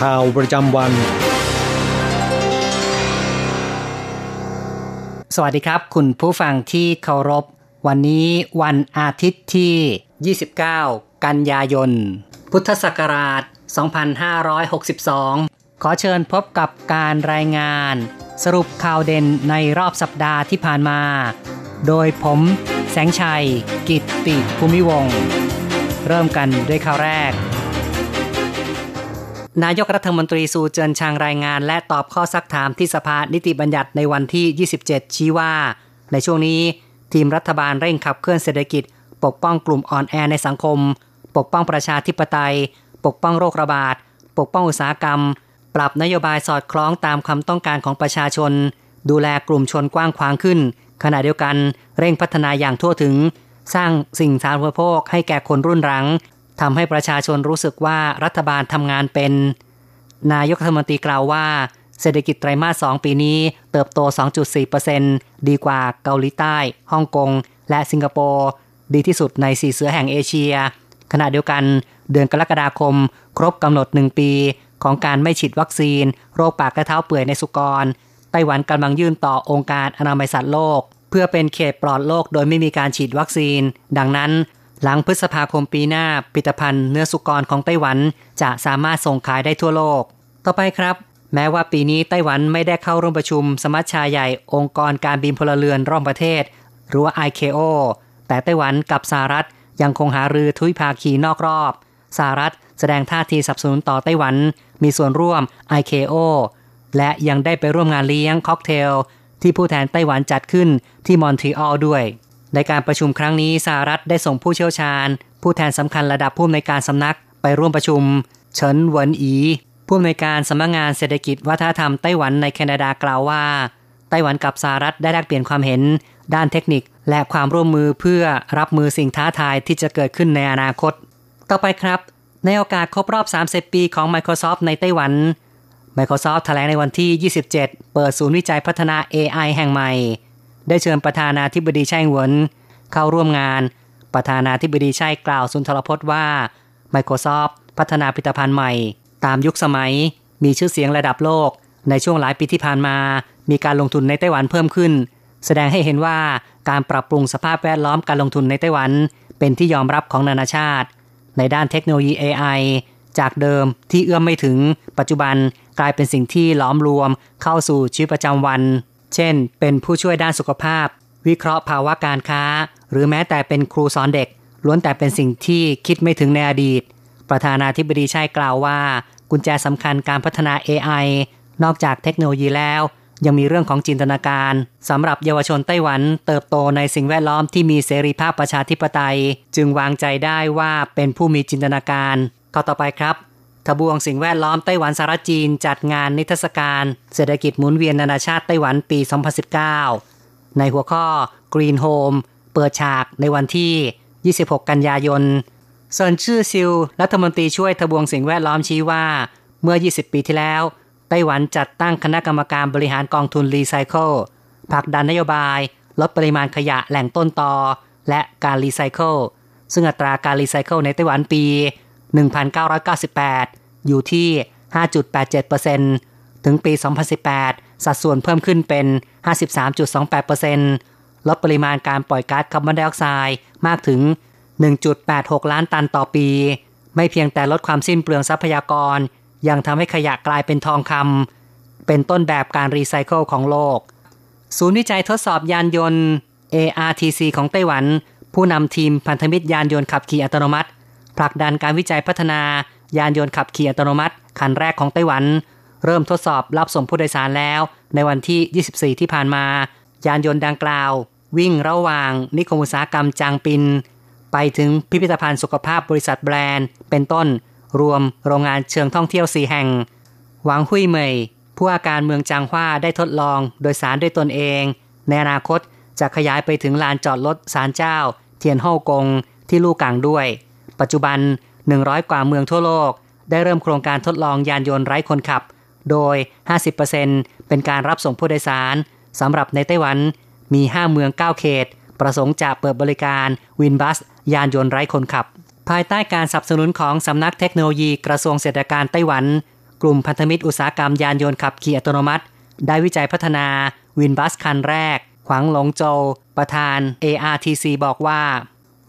ข่าวประจำวัน สวัสดีครับ คุณผู้ฟังที่เคารพ วันนี้วันอาทิตย์ที่ 29 กันยายน พุทธศักราช 2562 ขอเชิญพบกับการรายงาน สรุปข่าวเด่นในรอบสัปดาห์ที่ผ่านมา โดยผมแสงชัย กิตติภูมิวง เริ่มกันด้วยข่าวแรก นายกรัฐมนตรีสูเจินชางรายงาน และตอบข้อซักถามที่สภานิติบัญญัติในวันที่ 27 ชี้ว่า ในช่วงนี้ ทีมรัฐบาลเร่งขับเคลื่อนเศรษฐกิจ ปกป้องกลุ่มอ่อนแอในสังคม ปกป้องประชาธิปไตย ปกป้องโรคระบาด ปกป้องอุตสาหกรรม ปรับนโยบายสอดคล้องตามคำต้องการของประชาชน ดูแลกลุ่มชนกว้างขวางขึ้น ขณะเดียวกัน เร่งพัฒนาอย่างทั่วถึง สร้างสิ่งสาธารณูปโภคให้แก่คนรุ่นหลัง ทำให้ประชาชนรู้สึกว่ารัฐบาลทำงานเป็น นายกรัฐมนตรีกล่าวว่า เศรษฐกิจไตรมาส 2 ปีนี้เติบโต 2.4%ดีกว่าเกาหลีใต้ ฮ่องกง และสิงคโปร์ดีที่สุดในสีเสือแห่งเอเชีย ขณะเดียวกันเดือนกรกฎาคม ครบกำหนด 1 ปี ของการไม่ฉีดวัคซีน โรคปากกระเท้าเปื่อยในสุกร ไต้หวันกำลังยื่นต่อองค์การอนามัยสัตว์โลก เพื่อเป็นเขตปลอดโรคโดยไม่มีการฉีดวัคซีน ดังนั้น หลังพฤษภาคมปีหน้าผลิตภัณฑ์เนื้อสุกรของไต้หวันจะสามารถส่งขายได้ทั่วโลก ต่อไปครับ แม้ว่าปีนี้ไต้หวันไม่ได้เข้าร่วมประชุม สมัชชาใหญ่องค์กรการบินพลเรือนร่วมประเทศ หรือว่า ICAO แต่ไต้หวันกับสหรัฐยังคงหารือทุยภาคีนอกรอบสหรัฐแสดงท่าทีสนับสนุนต่อไต้หวัน มีส่วนร่วม ICAO และยังได้ไปร่วมงานเลี้ยงค็อกเทลที่ผู้แทนไต้หวันจัดขึ้นที่มอนทรีออลด้วย ในการประชุมครั้งนี้สหรัฐได้ส่งผู้เชี่ยวชาญ ผู้แทนสำคัญระดับผู้อำนวยการสำนักไปร่วมประชุม เฉินเหวินอีผู้อำนวยการสำนักงานเศรษฐกิจวัฒนธรรมไต้หวันในแคนาดากล่าวว่า ไต้หวันกับสหรัฐได้แลกเปลี่ยนความเห็น ด้านเทคนิคและความร่วมมือเพื่อรับมือสิ่งท้าทายที่จะเกิดขึ้นในอนาคต ต่อไปครับ ในโอกาสครบรอบ 30 ปีของ Microsoft ในไต้หวัน Microsoft แถลงในวันที่ 27 เปิดศูนย์วิจัยพัฒนา AI แห่งใหม่ ได้เชิญประธานาธิบดีไช่เหวินเข้าร่วมงาน ประธานาธิบดีไช่กล่าวสุนทรพจน์ว่า Microsoft พัฒนาผลิตภัณฑ์ใหม่ ตามยุคสมัย มีชื่อเสียงระดับโลก ในช่วงหลายปีที่ผ่านมา มีการลงทุนในไต้หวันเพิ่มขึ้น แสดงให้เห็นว่าการปรับปรุงสภาพแวดล้อมการลงทุนในไต้หวัน เป็นที่ยอมรับของนานาชาติ ในด้านเทคโนโลยี AI จากเดิมที่เอื้อมไม่ถึง ปัจจุบันกลายเป็นสิ่งที่ล้อมรวมเข้าสู่ชีวิตประจำวัน เช่น เป็นผู้ช่วยด้านสุขภาพ วิเคราะห์ภาวะการค้า หรือแม้แต่เป็นครูสอนเด็ก ล้วนแต่เป็นสิ่งที่คิดไม่ถึงในอดีต ประธานาธิบดีชัยกล่าวว่า กุญแจสำคัญการพัฒนา AI นอกจากเทคโนโลยีแล้ว ยังมีเรื่องของจินตนาการสำหรับเยาวชนไต้หวัน เติบโตในสิ่งแวดล้อมที่มีเสรีภาพประชาธิปไตย จึงวางใจได้ว่าเป็นผู้มีจินตนาการข้อต่อไปครับ ทบวงสิ่งแวดล้อมไต้หวันสารจีนจัดงานนิทรรศการ เศรษฐกิจหมุนเวียนนานาชาติไต้หวันปี 2019 ในหัวข้อ Green Home เปิดฉากในวันที่ 26 กันยายนเซินชื่อซิลรัฐมนตรีช่วยทบวงสิ่งแวดล้อมชี้ว่า เมื่อ 20 ปีที่แล้ว ไต้หวันจัดตั้งคณะกรรมการบริหารกองทุนรีไซเคิลผลักดันนโยบาย ลดปริมาณขยะแหล่งต้นตอ และการรีไซเคิลซึ่งอัตราการรีไซเคิลในไต้หวันปี 1998 อยู่ที่ 5.87%ถึงปี 2018 สัดส่วนเพิ่มขึ้นเป็น 53.28%ลดปริมาณการปล่อยก๊าซคาร์บอนไดออกไซด์มากถึง 1.86 ล้านตันต่อปี ไม่เพียงแต่ลดความสิ้นเปลืองทรัพยากร ยังทำให้ขยะกลายเป็นทองคำเป็นต้นแบบการรีไซเคิลของโลก ศูนย์วิจัยทดสอบยานยนต์ ARTC ของไต้หวัน ผู้นำทีมพันธมิตรยานยนต์ขับขี่อัตโนมัติ ผลักดันการวิจัยพัฒนา ยานยนต์ขับขี่อัตโนมัติ คันแรกของไต้หวัน เริ่มทดสอบรับส่งผู้โดยสารแล้ว ในวันที่ 24 ที่ผ่านมา ยานยนต์ดังกล่าว วิ่งระหว่างนิคมอุตสาหกรรมจางปิน ไปถึงพิพิธภัณฑ์สุขภาพบริษัทแบรนด์ เป็นต้น รวมโรงงานเชิงท่องเที่ยวสีแห่ง หวังหุยเหมยผู้อาการเมืองจางฮวาได้ทดลองโดยสารด้วยตนเอง ในอนาคตจะขยายไปถึงลานจอดรถศาลเจ้า เทียนฮ่ากงที่ลู่กังด้วย ปัจจุบัน 100 กว่าเมืองทั่วโลก ได้เริ่มโครงการทดลองยานยนต์ไร้คนขับ โดย 50%เป็นการรับส่งผู้โดยสารสำหรับในไต้หวันมี 5 เมือง 9 เขต ประสงค์จะเปิดบริการวินบัส ยานยนต์ไร้คนขับ ภายใต้การสนับสนุนของสำนักเทคโนโลยีกระทรวงเศรษฐการไต้หวัน กลุ่มพันธมิตรอุตสาหกรรมยานยนต์ขับขี่อัตโนมัติ ได้วิจัยพัฒนาวินบัสคันแรก ขวางหลงโจวประธาน ARTC บอกว่า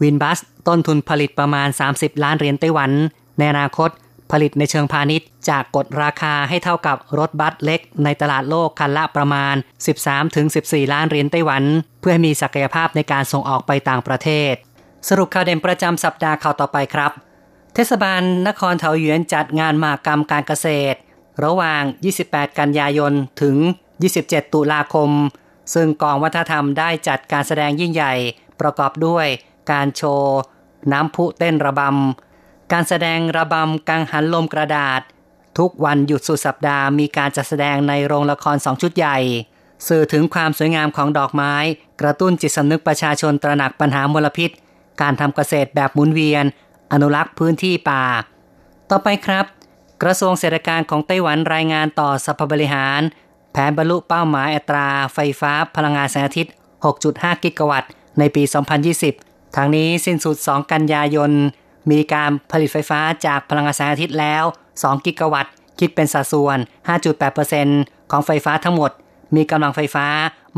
วินบัส ต้นทุนผลิตประมาณ 30 ล้านเหรียญไต้หวัน ในอนาคต ผลิตในเชิงพาณิชย์จากกดราคาให้เท่ากับรถบัสเล็ก ในตลาดโลกคันละประมาณ 13-14 ล้านเหรียญไต้หวัน เพื่อให้มีศักยภาพในการส่งออกไปต่างประเทศ สรุปข่าวเด่นประจำสัปดาห์ข่าวต่อไปครับ เทศบาลนครเถาหยวนจัดงานมากรรมการเกษตร ระหว่าง 28 กันยายนถึง 27 ตุลาคม ซึ่งกองวัฒนธรรมได้จัดการแสดงยิ่งใหญ่ประกอบด้วยการโชว์ น้ำพุเต้นระบำ การแสดงระบำกังหันลมกระดาษ ทุกวันหยุดสุดสัปดาห์มีการจัดแสดงในโรงละครสองชุดใหญ่ สื่อถึงความสวยงามของดอกไม้ กระตุ้นจิตสำนึกประชาชนตระหนักปัญหามลพิษ การทำเกษตรแบบหมุนเวียน อนุรักษ์พื้นที่ป่า ต่อไปครับ กระทรวงเศรษฐการของไต้หวันรายงานต่อสภาบริหาร แผนบรรลุเป้าหมายอัตรา ไฟฟ้าพลังงานแสงอาทิตย์ 6.5 กิกะวัตต์ในปี 2020 ทางนี้สิ้นสุด 2 กันยายน มีการผลิตไฟฟ้าจากพลังงานแสงอาทิตย์แล้ว 2 กิกะวัตต์ คิดเป็นสัดส่วน 5.8%ของไฟฟ้าทั้งหมด มีกำลังไฟฟ้า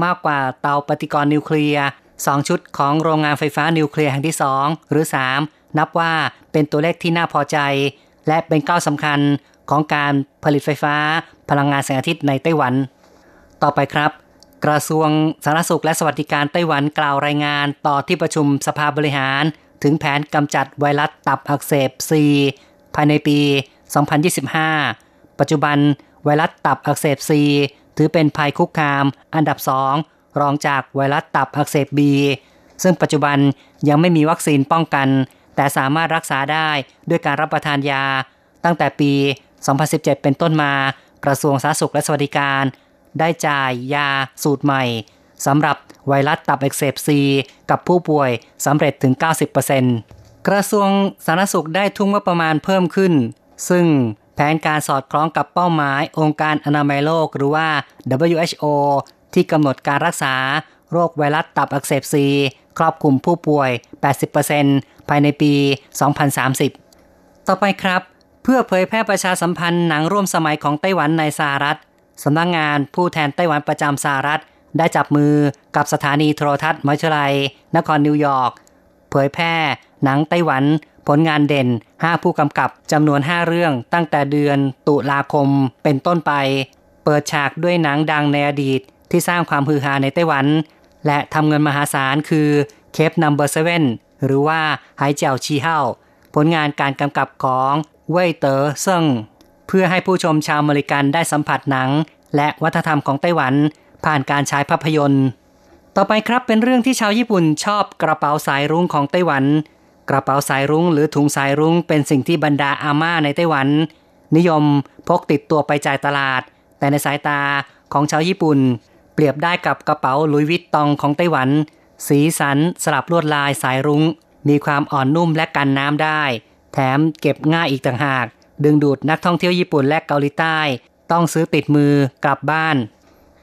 มากกว่าเตาปฏิกรณ์นิวเคลียร์ 2 ชุดของโรงงานไฟฟ้านิวเคลียร์แห่งที่ 2 หรือ 3 นับว่าเป็นตัวเลขที่น่าพอใจ และเป็นก้าวสำคัญของการผลิตไฟฟ้าพลังงานแสงอาทิตย์ในไต้หวัน ต่อไปครับ กระทรวงสาธารณสุขและสวัสดิการไต้หวันกล่าวรายงานต่อที่ประชุมสภาบริหาร ถึงแผนกำจัดไวรัสตับอักเสบซีภายในปี 2025 ปัจจุบันไวรัสตับอักเสบซีถือเป็นภัยคุกคาม อันดับสองรองจากไวรัสตับอักเสบบีซึ่งปัจจุบันยังไม่มีวัคซีนป้องกัน แต่สามารถรักษาได้ด้วยการรับประทานยา ตั้งแต่ปี 2017 เป็นต้นมากระทรวงสาธารณสุขและสวัสดิการ ได้จ่ายยาสูตรใหม่สำหรับไวรัสตับอักเสบซีกับผู้ป่วยสำเร็จถึง 90%กระทรวงสาธารณสุขได้ทุ่มงบประมาณเพิ่มขึ้น ซึ่งแผนการสอดคล้องกับเป้าหมายองค์การอนามัยโลกหรือว่า WHO ที่กำหนดการรักษา โรคไวรัสตับอักเสบซีครอบคลุมผู้ป่วย 80%ภายในปี 2030 ต่อไปครับ เพื่อเผยแพร่ประชาสัมพันธ์หนังร่วมสมัยของไต้หวันในสหรัฐ สำนักงงานผู้แทนไต้หวันประจำสหรัฐ ได้จับมือกับสถานีโทรทัศน์มัชลัย นครนิวยอร์กเผยแพร่ หนังไต้หวัน ผลงานเด่น 5 ผู้กำกับจำนวน 5 เรื่องตั้งแต่เดือนตุลาคมเป็นต้นไป เปิดฉากด้วยหนังดังในอดีตที่สร้างความฮือฮาในไต้หวัน และทำเงินมหาศาลคือเคปนัมเบอร์เซเว่นหรือว่าหายเจ้าชีเฮาผลงานการกำกับของเว่ยเต๋อเซิง เพื่อให้ผู้ชมชาวอเมริกันได้สัมผัสหนัง และวัฒนธรรมของไต้หวัน ผ่านการฉายภาพยนตร์ ต่อไปครับเป็นเรื่องที่ชาวญี่ปุ่นชอบกระเป๋าสายรุ้งของไต้หวัน กระเป๋าสายรุ้งหรือถุงสายรุ้งเป็นสิ่งที่บรรดาอาม่าในไต้หวัน นิยมพกติดตัวไปจ่ายตลาด แต่ในสายตาของชาวญี่ปุ่น เปรียบได้กับกระเป๋าลุยวิตตองของไต้หวัน สีสันสลับลวดลายสายรุง้งมีความอ่อนนุ่มและกันน้ำได้ แถมเก็บง่ายอีกต่างหาก ดึงดูดนักท่องเที่ยวญี่ปุ่นและเกาหลีใต้ ต้องซื้อติดมือกลับบ้าน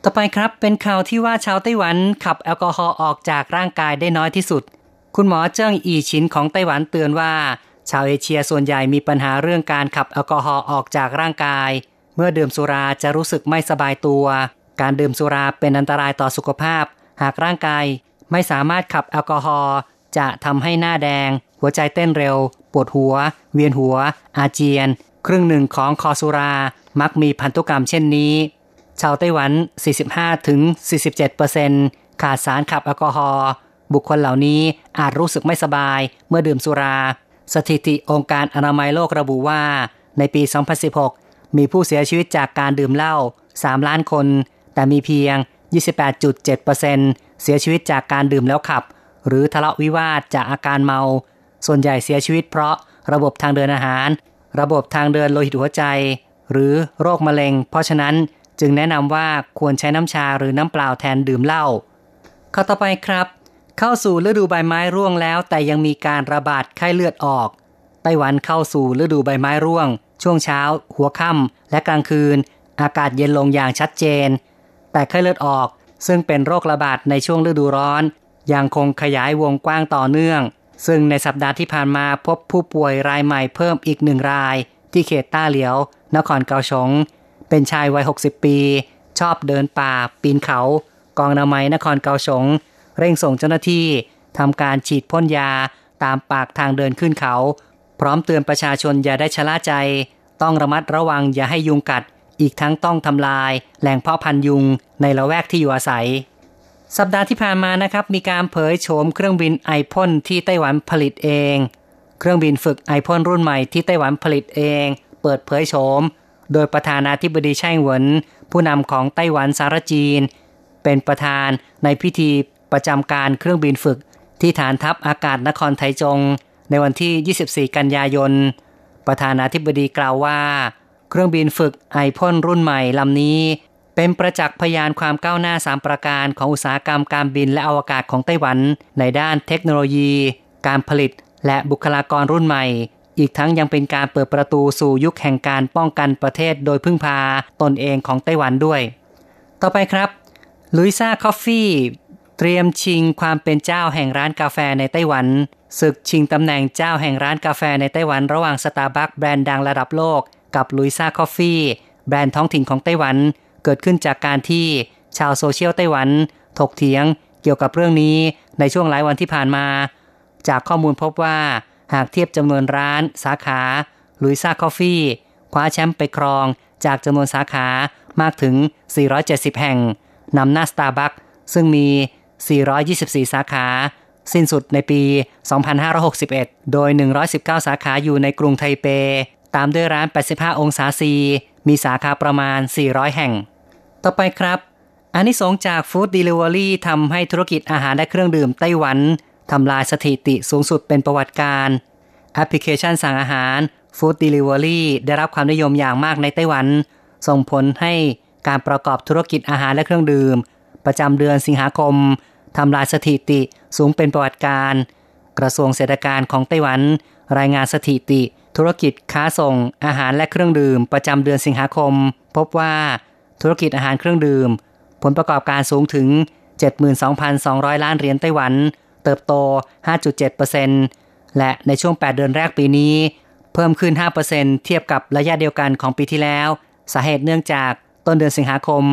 ต่อไปครับเป็นข่าวที่ว่าชาวไต้หวันขับแอลกอฮอล์ออกจากร่างกายได้น้อยที่สุด คุณหมอเจิ้งอีชินของไต้หวันเตือนว่า ชาวเอเชียส่วนใหญ่มีปัญหาเรื่องการขับแอลกอฮอล์ออกจากร่างกาย เมื่อดื่มสุราจะรู้สึกไม่สบายตัว การดื่มสุราเป็นอันตรายต่อสุขภาพ หากร่างกายไม่สามารถขับแอลกอฮอล์จะทำให้หน้าแดง หัวใจเต้นเร็ว ปวดหัว เวียนหัว อาเจียน ครึ่งหนึ่งของคอสุรา มักมีพันธุกรรมเช่นนี้ ชาวไต้หวัน 45-47%ขาดสารขับแอลกอฮอล์บุคคลเหล่านี้อาจรู้สึกไม่สบายเมื่อดื่มสุรา สถิติองค์การอนามัยโลกระบุว่า ในปี 2016 มีผู้เสียชีวิตจากการดื่มเหล้า 3 ล้านคน แต่มีเพียง 28.7%เสียชีวิตจากการดื่มแล้วขับ หรือทะเลาะวิวาทจากอาการเมา ส่วนใหญ่เสียชีวิตเพราะระบบทางเดินอาหาร ระบบทางเดินโลหิตหัวใจ หรือโรคมะเร็ง เพราะฉะนั้นจึงแนะนำว่าควรใช้น้ำชาหรือน้ำเปล่าแทนดื่มเหล้าข้อต่อไปครับ เข้าสู่ฤดูใบไม้ร่วงแล้ว แต่ยังมีการระบาดไข้เลือดออก ไต้หวันเข้าสู่ฤดูใบไม้ร่วง ช่วงเช้า หัวค่ำและกลางคืน อากาศเย็นลงอย่างชัดเจน แต่ไข้เลือดออกซึ่งเป็นโรคระบาดในช่วงฤดูร้อน ยังคงขยายวงกว้างต่อเนื่อง ซึ่งในสัปดาห์ที่ผ่านมาพบผู้ป่วยรายใหม่เพิ่มอีกหนึ่งราย ที่เขตต้าเหลียว นครเกาสงเป็นชายวัย 60 ปี ชอบเดินป่า ปีนเขา กองนาไมนครเกาสงเร่งส่งเจ้าหน้าที่ทำการฉีดพ่นยาตามปากทางเดินขึ้นเขา พร้อมเตือนประชาชนอย่าได้ชะล่าใจ ต้องระมัดระวังอย่าให้ยุงกัด อีกทั้งต้องทำลาย แหล่งเพาะพันยุงในละแวกที่อยู่อาศัย สัปดาห์ที่ผ่านมานะครับ มีการเผยโฉมเครื่องบินไอพ่นที่ไต้หวันผลิตเอง เครื่องบินฝึกไอพ่นรุ่นใหม่ที่ไต้หวันผลิตเอง เปิดเผยโฉม โดยประธานาธิบดีไช่หวน ผู้นำของไต้หวันสารจีน เป็นประธานในพิธีประจำการเครื่องบินฝึก ที่ฐานทัพอากาศนครไทจง ในวันที่ 24 กันยายน ประธานาธิบดีกล่าวว่า เครื่องบินฝึกไอพ่นรุ่นใหม่ลำนี้ เป็นประจักษ์พยานความก้าวหน้าสามประการของอุตสาหกรรมการบินและอวกาศของไต้หวัน ในด้านเทคโนโลยี การผลิต และบุคลากรรุ่นใหม่ อีกทั้งยังเป็นการเปิดประตูสู่ยุคแห่งการป้องกันประเทศโดยพึ่งพาตนเองของไต้หวันด้วย ต่อไปครับ Louisa Coffee เตรียมชิงความเป็นเจ้าแห่งร้านกาแฟในไต้หวันศึกชิงตำแหน่งเจ้าแห่งร้านกาแฟในไต้หวันระหว่างสตาร์บัคแบรนด์ดังระดับโลก กับ Louisa Coffee แบรนด์ท้องถิ่นของไต้หวัน เกิดขึ้นจากการที่ชาวโซเชียลไต้หวัน ถกเถียงเกี่ยวกับเรื่องนี้ในช่วงหลายวันที่ผ่านมา จากข้อมูลพบว่าหากเทียบจำนวนร้าน สาขา Louisa Coffee คว้าแชมป์ไปครองจากจำนวนสาขามากถึง 470 แห่งนำหน้าสตาร์บัคซึ่งมี 424 สาขา สิ้นสุดในปี 2561 โดย 119 สาขาอยู่ในกรุงไทเป ตามด้วยร้าน 85 องศา C มีสาขาประมาณ 400 แห่ง ต่อไปครับอานิสงส์จาก food delivery ทำให้ธุรกิจอาหารและเครื่องดื่มไต้หวันทำลายสถิติสูงสุดเป็นประวัติการณ์ แอปพลิเคชันสั่งอาหาร food delivery ได้รับความนิยมอย่างมากในไต้หวัน ส่งผลให้การประกอบธุรกิจอาหารและเครื่องดื่ม ประจำเดือนสิงหาคมทำลายสถิติสูงเป็นประวัติการณ์ กระทรวงเศรษฐการของไต้หวัน รายงานสถิติ ธุรกิจค้าส่งอาหารและเครื่องดื่ม ประจำเดือนสิงหาคม พบว่า ธุรกิจอาหารเครื่องดื่ม ผลประกอบการสูงถึง 72,200 ล้านเหรียญไต้หวัน เติบโต 5.7%และในช่วง 8 เดือนแรกปีนี้ เพิ่มขึ้น 5%เทียบกับระยะเดียวกันของปีที่แล้ว สาเหตุเนื่องจากต้นเดือนสิงหาคม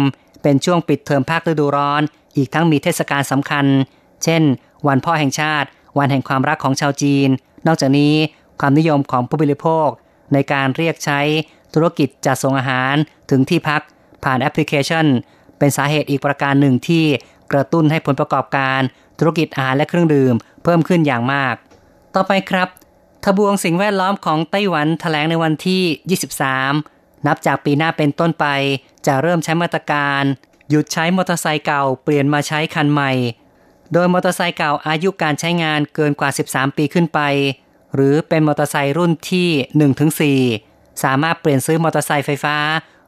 เป็นช่วงปิดเทอมภาคฤดูร้อน อีกทั้งมีเทศกาลสำคัญ เช่น วันพ่อแห่งชาติ วันแห่งความรักของชาวจีน นอกจากนี้ความนิยมของผู้บริโภค ในการเรียกใช้ธุรกิจจัดส่งอาหารถึงที่พัก ผ่านแอปพลิเคชัน เป็นสาเหตุอีกประการหนึ่งที่กระตุ้นให้ผลประกอบการ ธุรกิจอาหารและเครื่องดื่ม เพิ่มขึ้นอย่างมาก ต่อไปครับ ทบวงสิ่งแวดล้อมของไต้หวันแถลงในวันที่ 23 นับจากปีหน้าเป็นต้นไป จะเริ่มใช้มาตรการ หยุดใช้มอเตอร์ไซค์เก่าเปลี่ยนมาใช้คันใหม่ โดยมอเตอร์ไซค์เก่าอายุการใช้งานเกินกว่า 13 ปีขึ้นไป หรือเป็นมอเตอร์ไซค์รุ่นที่ 1-4สามารถเปลี่ยนซื้อมอเตอร์ไซค์ไฟฟ้า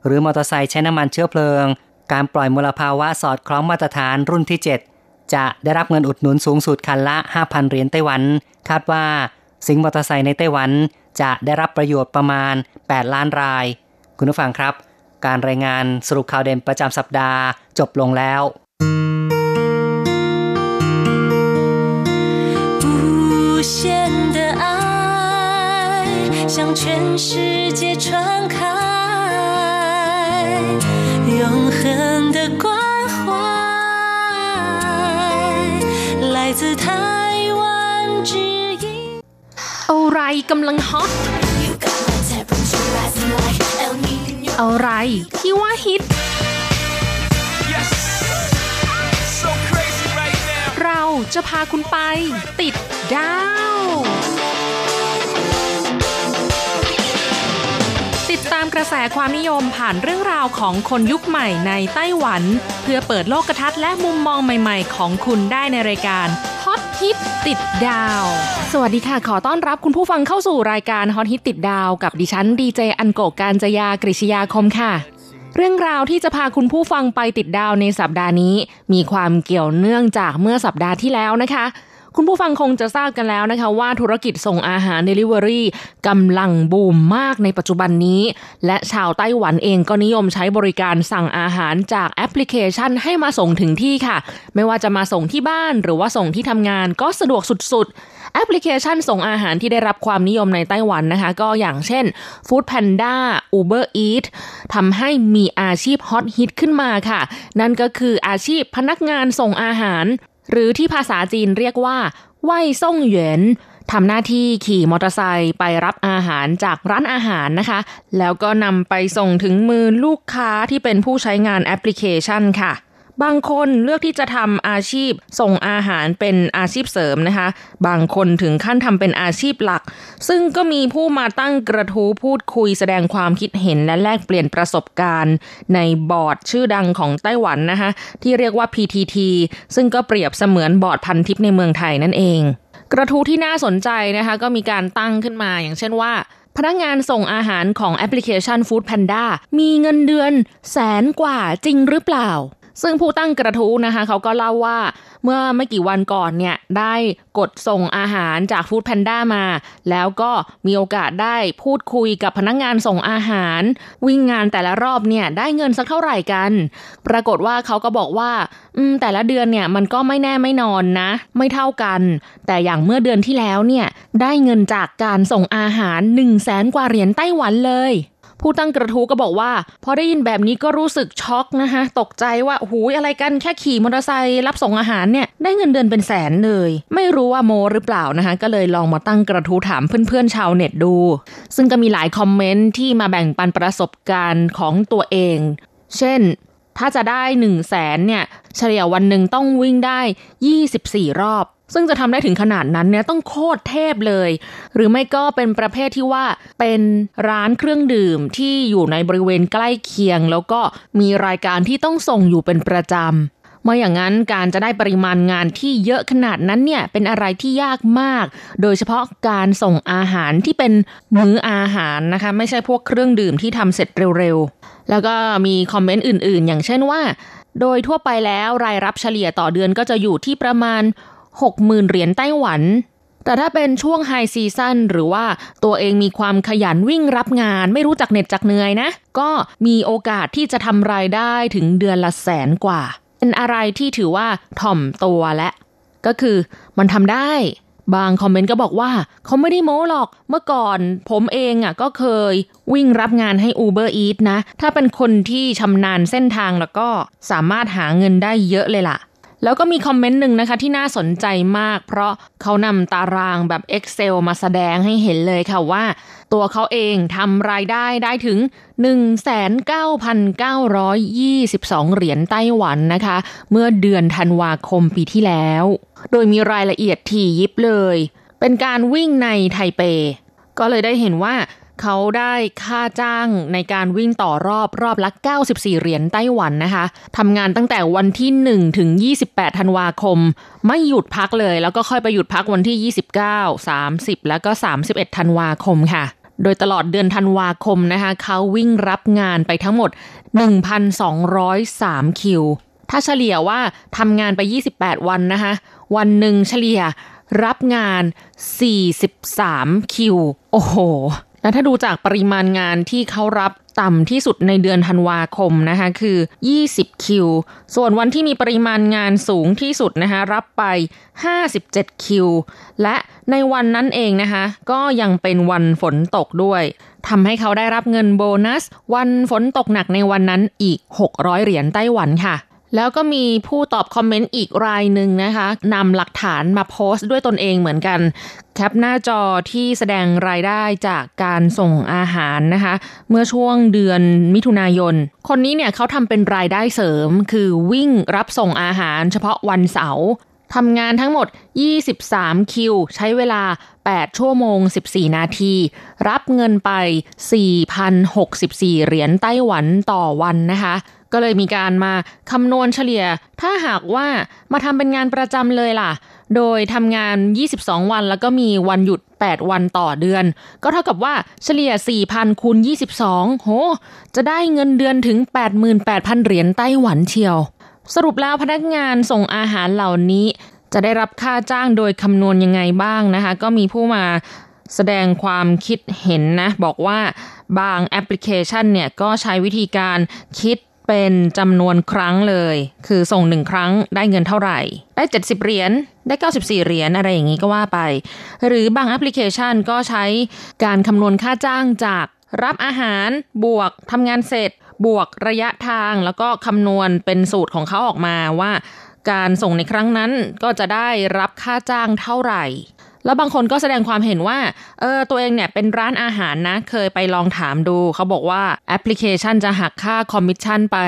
หรือมอเตอร์ไซค์ใช้น้ำมันเชื้อเพลิง การปล่อยมลภาวะสอดคล้องมาตรฐานรุ่นที่ 7 จะได้รับเงินอุดหนุนสูงสุดคันละ 5,000 เหรียญไต้หวัน คาดว่าสิงมอเตอร์ไซค์ในไต้หวัน จะได้รับประโยชน์ประมาณ 8 ล้านราย คุณผู้ฟังครับการรายงานสรุปข่าวเด่นประจำสัปดาห์จบลงแล้ว向全世界传开， 永恒的关怀，来自台湾之音。อะไรกำลังฮอต อะไรที่ว่าฮิต Yes. So crazy right now. เราจะพาคุณไป ติดดาว ตามกระแสความนิยมผ่านเรื่องราวของคนยุคใหม่ในไต้หวัน เพื่อเปิดโลกทัศน์และมุมมองใหม่ๆ ของคุณได้ในรายการฮอตฮิตติดดาว สวัสดีค่ะ ขอต้อนรับคุณผู้ฟังเข้าสู่รายการฮอตฮิตติดดาว กับดิฉันดีเจอันโกกการจยากริชยาคมค่ะเรื่องราวที่จะพาคุณผู้ฟังไปติดดาวในสัปดาห์นี้ มีความเกี่ยวเนื่องจากเมื่อสัปดาห์ที่แล้วนะคะ คุณผู้ฟังคงจะทราบกันแล้วนะคะว่าธุรกิจส่งอาหาร Delivery กำลังบูมมากในปัจจุบันนี้ และชาวไต้หวันเองก็นิยมใช้บริการสั่งอาหารจากแอปพลิเคชันให้มาส่งถึงที่ค่ะ ไม่ว่าจะมาส่งที่บ้านหรือว่าส่งที่ทำงานก็สะดวกสุดๆ แอปพลิเคชันส่งอาหารที่ได้รับความนิยมในไต้หวันนะคะ ก็อย่างเช่น Food Panda Uber Eats ทำให้มีอาชีพฮอตฮิตขึ้นมาค่ะ นั่นก็คืออาชีพพนักงานส่งอาหาร หรือที่ภาษาจีนเรียกว่า外送員ทำหน้าที่ขี่มอเตอร์ไซค์ไปรับอาหารจากร้านอาหารนะคะ แล้วก็นำไปส่งถึงมือลูกค้าที่เป็นผู้ใช้งานแอปพลิเคชันค่ะ บางคนเลือกที่จะทำอาชีพส่งอาหารเป็นอาชีพเสริมนะคะ บางคนถึงขั้นทำเป็นอาชีพหลัก ซึ่งก็มีผู้มาตั้งกระทู้พูดคุยแสดงความคิดเห็นและแลกเปลี่ยนประสบการณ์ ในบอร์ดชื่อดังของไต้หวันนะคะ ที่เรียกว่า PTT ซึ่งก็เปรียบเสมือนบอร์ดพันทิปในเมืองไทยนั่นเอง กระทู้ที่น่าสนใจนะคะก็มีการตั้งขึ้นมาอย่างเช่นว่าพนักงานส่งอาหารของแอปพลิเคชัน Food Panda มีเงินเดือนแสนกว่าจริงหรือเปล่า ซึ่งผู้ตั้งกระทู้นะคะเขาก็เล่าว่าเมื่อไม่กี่วันก่อนเนี่ยได้กดส่งอาหารจาก Food Panda มา แล้วก็มีโอกาสได้พูดคุยกับพนักงานส่งอาหาร วิ่งงานแต่ละรอบเนี่ยได้เงินสักเท่าไหร่กัน ปรากฏว่าเขาก็บอกว่าอืมแต่ละเดือนเนี่ยมันก็ไม่แน่ไม่นอนนะ ไม่เท่ากัน แต่อย่างเมื่อเดือนที่แล้วเนี่ยได้เงินจากการส่งอาหาร1นึ่งแสนกว่าเหรียญไต้หวันเลย ผู้ตั้งกระทู้ก็บอกว่า พอได้ยินแบบนี้ก็รู้สึกช็อกนะคะตกใจว่าหูยอะไรกันแค่ขี่มอเตอร์ไซค์รับส่งอาหารเนี่ยได้เงินเดือนเป็นแสนเลย ไม่รู้ว่าโมหรือเปล่านะคะก็เลยลองมาตั้งกระทู้ถามเพื่อนๆชาวเน็ตดู ซึ่งก็มีหลายคอมเมนต์ที่มาแบ่งปันประสบการณ์ของตัวเอง เช่น ถ้าจะได้1นึ่งแสนเนี่ยเฉลี่ยวันหนึ่งต้องวิ่งได้ 24 รอบ ซึ่งจะทำได้ถึงขนาดนั้นเนี่ยต้องโคตรเทพเลย หรือไม่ก็เป็นประเภทที่ว่าเป็นร้านเครื่องดื่มที่อยู่ในบริเวณใกล้เคียง แล้วก็มีรายการที่ต้องส่งอยู่เป็นประจำเมื่ออย่างนั้นการจะได้ปริมาณงานที่เยอะขนาดนั้นเนี่ยเป็นอะไรที่ยากมาก โดยเฉพาะการส่งอาหารที่เป็นมื้ออาหารนะคะ ไม่ใช่พวกเครื่องดื่มที่ทำเสร็จเร็ว แล้วก็มีคอมเมนต์อื่นๆ อย่างเช่นว่า โดยทั่วไปแล้วรายรับเฉลี่ยต่อเดือนก็จะอยู่ที่ประมาณ 60,000 เหรียญไต้หวัน แต่ถ้าเป็นช่วงไฮซีซันหรือว่าตัวเองมีความขยันวิ่งรับงาน ไม่รู้จักเหน็ดจักเหนื่อยนะ ก็มีโอกาสที่จะทำรายได้ถึงเดือนละแสนกว่า เป็นอะไรที่ถือว่าถ่อมตัวและ ก็คือมันทำได้ บางคอมเมนต์ก็บอกว่าเขาไม่ได้โม้หรอก เมื่อก่อนผมเองอะก็เคยวิ่งรับงานให้ Uber Eats นะ ถ้าเป็นคนที่ชำนาญเส้นทางแล้วก็สามารถหาเงินได้เยอะเลยล่ะ แล้วก็มีคอมเมนต์หนึ่งนะคะที่น่าสนใจมาก เพราะเขานำตารางแบบ Excel มาแสดงให้เห็นเลยค่ะว่า ตัวเขาเองทำรายได้ได้ถึง 19,922 เหรียญไต้หวันนะคะ เมื่อเดือนธันวาคมปีที่แล้ว โดยมีรายละเอียดถี่ยิบเลย เป็นการวิ่งในไทเป ก็เลยได้เห็นว่า เขาได้ค่าจ้างในการวิ่งต่อรอบรอบละ 94 เหรียญไต้หวันนะคะทำงานตั้งแต่วันที่ 1 ถึง 28 ธันวาคม ไม่หยุดพักเลย แล้วก็ค่อยไปหยุดพักวันที่ 29 30 แล้วก็ 31 ธันวาคมค่ะ โดยตลอดเดือนธันวาคมนะคะ เขาวิ่งรับงานไปทั้งหมด 1,203 คิว ถ้าเฉลี่ยว่าทำงานไป 28 วันนะคะ วันหนึ่งเฉลี่ยรับงาน 43 คิว โอ้โห แล้วถ้าดูจากปริมาณงานที่เขารับต่ำที่สุดในเดือนธันวาคมนะคะคือ 20 คิว ส่วนวันที่มีปริมาณงานสูงที่สุดนะคะรับไป 57 คิว และในวันนั้นเองนะคะก็ยังเป็นวันฝนตกด้วยทำให้เขาได้รับเงินโบนัส วันฝนตกหนักในวันนั้นอีก 600 เหรียญไต้หวันค่ะ แล้วก็มีผู้ตอบคอมเมนต์อีกรายหนึ่งนะคะนำหลักฐานมาโพสต์ด้วยตนเองเหมือนกัน แคปหน้าจอที่แสดงรายได้จากการส่งอาหารนะคะ เมื่อช่วงเดือนมิถุนายน คนนี้เนี่ยเขาทำเป็นรายได้เสริม คือวิ่งรับส่งอาหารเฉพาะวันเสาร์ทำงานทั้งหมด 23 คิว ใช้เวลา 8 ชั่วโมง 14 นาที รับเงินไป 4,064 เหรียญไต้หวันต่อวันนะคะ ก็เลยมีการมาคำนวณเฉลี่ย ถ้าหากว่ามาทำเป็นงานประจำเลยล่ะ โดยทำงาน 22 วันแล้วก็มีวันหยุด 8 วันต่อเดือน ก็เท่ากับว่าเฉลี่ย 4,000คูณ22 โห จะได้เงินเดือนถึง 88,000 เหรียญไต้หวันเชียว สรุปแล้วพนักงานส่งอาหารเหล่านี้ จะได้รับค่าจ้างโดยคำนวณยังไงบ้างนะคะ ก็มีผู้มาแสดงความคิดเห็นนะ บอกว่าบางแอปพลิเคชันเนี่ย ก็ใช้วิธีการคิด เป็นจำนวนครั้งเลย คือส่งหนึ่งครั้งได้เงินเท่าไหร่ ได้ 70 เหรียญ ได้ 94 เหรียญอะไรอย่างนี้ก็ว่าไป หรือบางแอปพลิเคชันก็ใช้การคำนวณค่าจ้างจากรับอาหารบวกทำงานเสร็จ บวกระยะทางแล้วก็คำนวณเป็นสูตรของเขาออกมาว่า การส่งในครั้งนั้นก็จะได้รับค่าจ้างเท่าไหร่ แล้วบางคนก็แสดงความเห็นว่า เออตัวเองเนี่ยเป็นร้านอาหารนะ เคยไปลองถามดู เขาบอกว่าแอปพลิเคชันจะหักค่าคอมมิชชั่นไป